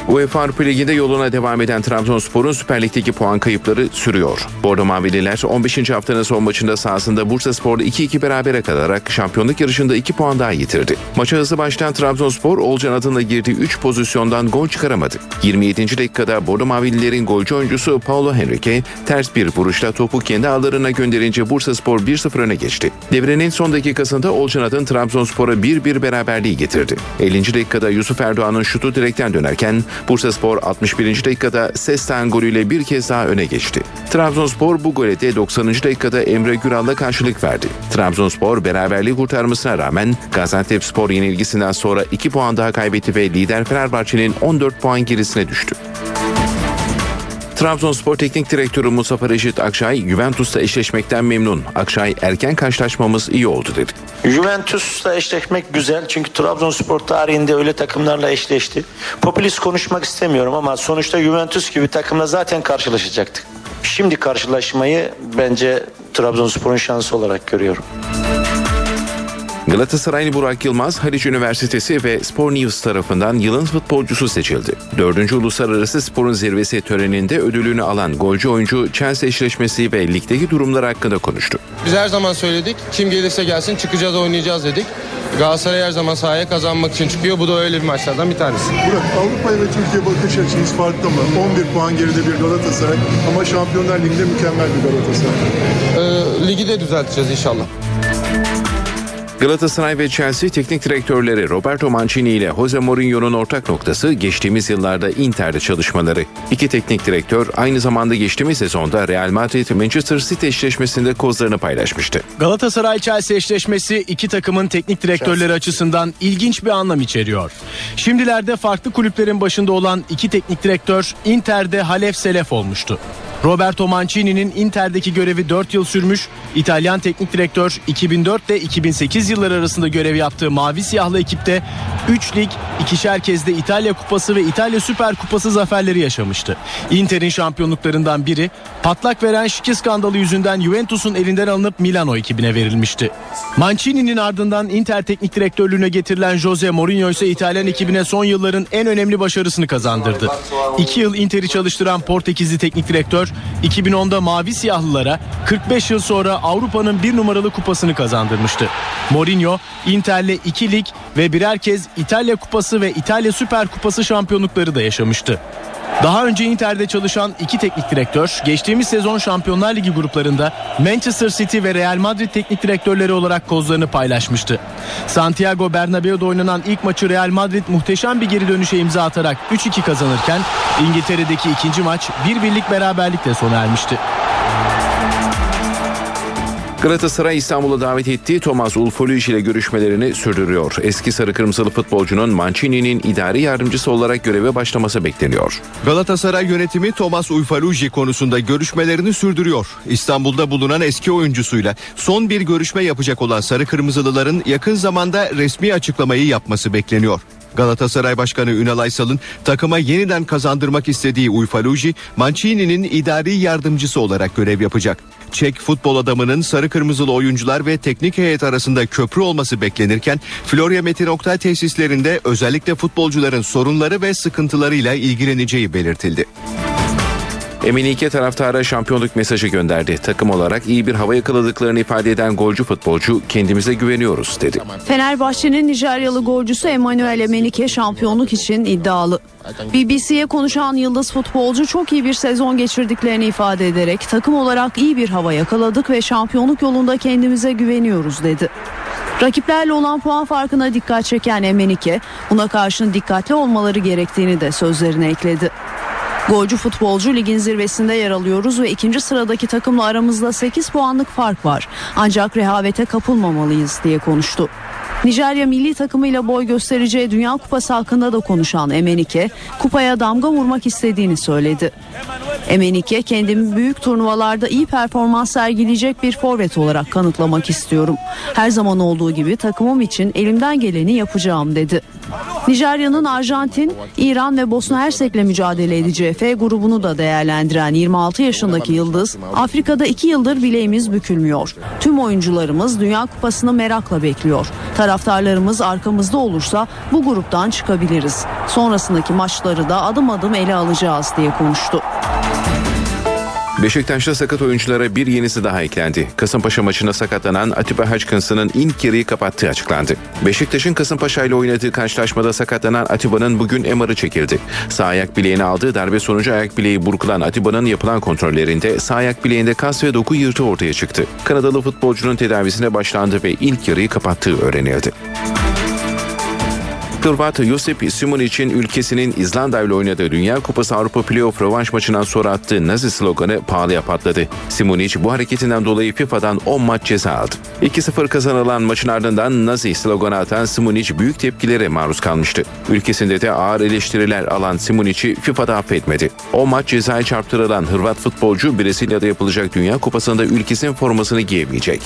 UEFA Avrupa Ligi'nde yoluna devam eden Trabzonspor'un Süper Lig'deki puan kayıpları sürüyor. Bordo Mavililer 15. haftanın son maçında sahasında Bursa Spor'da 2-2 berabere kalarak şampiyonluk yarışında 2 puan daha yitirdi. Maça hızlı başlayan Trabzonspor Olcan adına girdiği 3 pozisyondan gol çıkaramadı. 27. dakikada Bordo Mavililerin golcü oyuncusu Paulo Henrique ters bir vuruşla topu kendi ağlarına gönderince Bursa Spor 1-0 öne geçti. Devrenin son dakikasında Olcan adın Trabzonspor'a 1-1 beraberliği getirdi. 50. dakikada Yusuf Erdoğan'ın şutu direkten dönerken Bursaspor 61. dakikada Sestan golüyle bir kez daha öne geçti. Trabzonspor bu gole de 90. dakikada Emre Güral'la karşılık verdi. Trabzonspor beraberliği kurtarmasına rağmen Gaziantepspor yenilgisinden sonra 2 puan daha kaybetti ve lider Fenerbahçe'nin 14 puan gerisine düştü. Trabzonspor Teknik Direktörü Mustafa Reşit Akşay, Juventus'ta eşleşmekten memnun. Akşay, erken karşılaşmamız iyi oldu dedi.
Juventus'la eşleşmek güzel çünkü Trabzonspor tarihinde öyle takımlarla eşleşti. Popülist konuşmak istemiyorum ama sonuçta Juventus gibi takımla zaten karşılaşacaktık. Şimdi karşılaşmayı bence Trabzonspor'un şansı olarak görüyorum.
Galatasaraylı Burak Yılmaz, Haliç Üniversitesi ve Spor News tarafından yılın futbolcusu seçildi. Dördüncü Uluslararası Sporun Zirvesi töreninde ödülünü alan golcü oyuncu Chelsea eşleşmesi ve ligdeki durumlar hakkında konuştu.
Biz her zaman söyledik. Kim gelirse gelsin çıkacağız oynayacağız dedik.
Galatasaray her zaman sahaya kazanmak için çıkıyor. Bu da öyle bir maçlardan bir tanesi.
Burak Avrupa ve Türkiye bakış açınız farklı mı? 11 puan geride bir Galatasaray ama Şampiyonlar Ligi'nde mükemmel bir Galatasaray.
Ee, ligi de düzelteceğiz inşallah.
Galatasaray ve Chelsea teknik direktörleri Roberto Mancini ile Jose Mourinho'nun ortak noktası geçtiğimiz yıllarda Inter'de çalışmaları. İki teknik direktör aynı zamanda geçtiğimiz sezonda Real Madrid Manchester City eşleşmesinde kozlarını paylaşmıştı.
Galatasaray-Chelsea eşleşmesi iki takımın teknik direktörleri açısından ilginç bir anlam içeriyor. Şimdilerde farklı kulüplerin başında olan iki teknik direktör Inter'de Halef Selef olmuştu. Roberto Mancini'nin Inter'deki görevi 4 yıl sürmüş. İtalyan teknik direktör 2004 ile 2008 yılları arasında görev yaptığı Mavi Siyahlı ekipte 3 lig, ikişer kez de İtalya Kupası ve İtalya Süper Kupası zaferleri yaşamıştı. Inter'in şampiyonluklarından biri patlak veren şike skandalı yüzünden Juventus'un elinden alınıp Milano ekibine verilmişti. Mancini'nin ardından Inter teknik direktörlüğüne getirilen Jose Mourinho ise İtalyan ekibine son yılların en önemli başarısını kazandırdı. 2 yıl Inter'i çalıştıran Portekizli teknik direktör 2010'da Mavi Siyahlılara 45 yıl sonra Avrupa'nın bir numaralı kupasını kazandırmıştı. Mourinho Inter'le 2 lig ve birer kez İtalya Kupası ve İtalya Süper Kupası şampiyonlukları da yaşamıştı. Daha önce Inter'de çalışan iki teknik direktör geçtiğimiz sezon Şampiyonlar Ligi gruplarında Manchester City ve Real Madrid teknik direktörleri olarak kozlarını paylaşmıştı. Santiago Bernabeu'da oynanan ilk maçı Real Madrid muhteşem bir geri dönüşe imza atarak 3-2 kazanırken İngiltere'deki ikinci maç bir birlik beraberlikle sona ermişti.
Galatasaray İstanbul'a davet ettiği Thomas Ulfolüj ile görüşmelerini sürdürüyor. Eski sarı kırmızılı futbolcunun Mancini'nin idari yardımcısı olarak göreve başlaması bekleniyor.
Galatasaray yönetimi Thomas Uyfaluji konusunda görüşmelerini sürdürüyor. İstanbul'da bulunan eski oyuncusuyla son bir görüşme yapacak olan Sarı Kırmızılıların yakın zamanda resmi açıklamayı yapması bekleniyor. Galatasaray Başkanı Ünal Aysal'ın takıma yeniden kazandırmak istediği Uyfaluji, Mancini'nin idari yardımcısı olarak görev yapacak. Çek futbol adamının sarı kırmızılı oyuncular ve teknik heyet arasında köprü olması beklenirken Florya Metin Oktay tesislerinde özellikle futbolcuların sorunları ve sıkıntılarıyla ilgileneceği belirtildi.
Emenike taraftara şampiyonluk mesajı gönderdi. Takım olarak iyi bir hava yakaladıklarını ifade eden golcü futbolcu kendimize güveniyoruz dedi.
Fenerbahçe'nin Nijeryalı golcüsü Emmanuel Emenike şampiyonluk için iddialı. BBC'ye konuşan yıldız futbolcu çok iyi bir sezon geçirdiklerini ifade ederek takım olarak iyi bir hava yakaladık ve şampiyonluk yolunda kendimize güveniyoruz dedi. Rakiplerle olan puan farkına dikkat çeken Emenike buna karşın dikkatli olmaları gerektiğini de sözlerine ekledi. Golcü futbolcu ligin zirvesinde yer alıyoruz ve ikinci sıradaki takımla aramızda 8 puanlık fark var. Ancak rehavete kapılmamalıyız diye konuştu. Nijerya milli takımıyla boy göstereceği Dünya Kupası hakkında da konuşan Emenike, kupaya damga vurmak istediğini söyledi. Emenike kendimi büyük turnuvalarda iyi performans sergileyecek bir forvet olarak kanıtlamak istiyorum. Her zaman olduğu gibi takımım için elimden geleni yapacağım dedi. Nijerya'nın Arjantin, İran ve Bosna Hersek'le mücadele edeceği F grubunu da değerlendiren 26 yaşındaki Yıldız, Afrika'da 2 yıldır bileğimiz bükülmüyor. Tüm oyuncularımız Dünya Kupası'nı merakla bekliyor. Taraftarlarımız arkamızda olursa bu gruptan çıkabiliriz. Sonrasındaki maçları da adım adım ele alacağız diye konuştu.
Beşiktaş'ta sakat oyunculara bir yenisi daha eklendi. Kasımpaşa maçına sakatlanan Atiba Haçkınsı'nın ilk yarıyı kapattığı açıklandı. Beşiktaş'ın Kasımpaşa ile oynadığı karşılaşmada sakatlanan Atiba'nın bugün MR'ı çekildi. Sağ ayak bileğine aldığı darbe sonucu ayak bileği burkulan Atiba'nın yapılan kontrollerinde sağ ayak bileğinde kas ve doku yırtı ortaya çıktı. Kanadalı futbolcunun tedavisine başlandı ve ilk yarıyı kapattığı öğrenildi. Hırvat Josip Simunic'in ülkesinin İzlanda ile oynadığı Dünya Kupası Avrupa Playoff rövanş maçından sonra attığı Nazi sloganı pahalıya patladı. Simunic bu hareketinden dolayı FIFA'dan 10 maç ceza aldı. 2-0 kazanılan maçın ardından Nazi sloganı atan Simunic büyük tepkilere maruz kalmıştı. Ülkesinde de ağır eleştiriler alan Simunic'i FIFA'da affetmedi. O maç cezaya çarptırılan Hırvat futbolcu Brezilya'da yapılacak Dünya Kupası'nda ülkesinin formasını giyemeyecek.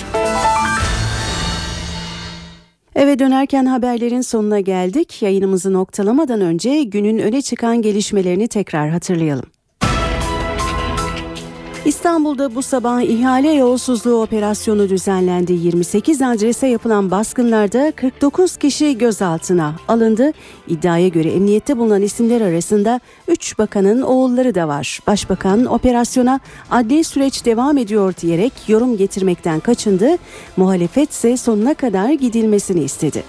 Eve dönerken haberlerin sonuna geldik. Yayınımızı noktalamadan önce günün öne çıkan gelişmelerini tekrar hatırlayalım. İstanbul'da bu sabah ihale yolsuzluğu operasyonu düzenlendi. 28 adrese yapılan baskınlarda 49 kişi gözaltına alındı. İddiaya göre emniyette bulunan isimler arasında 3 bakanın oğulları da var. Başbakan operasyona adli süreç devam ediyor diyerek yorum getirmekten kaçındı. Muhalefet ise sonuna kadar gidilmesini istedi.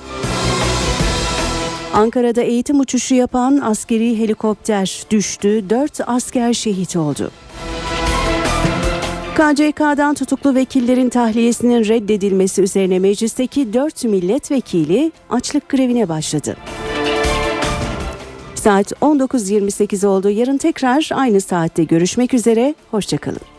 Ankara'da eğitim uçuşu yapan askeri helikopter düştü. 4 asker şehit oldu. KCK'dan tutuklu vekillerin tahliyesinin reddedilmesi üzerine meclisteki 4 milletvekili açlık grevine başladı. Saat 19.28 oldu. Yarın tekrar aynı saatte görüşmek üzere. Hoşçakalın.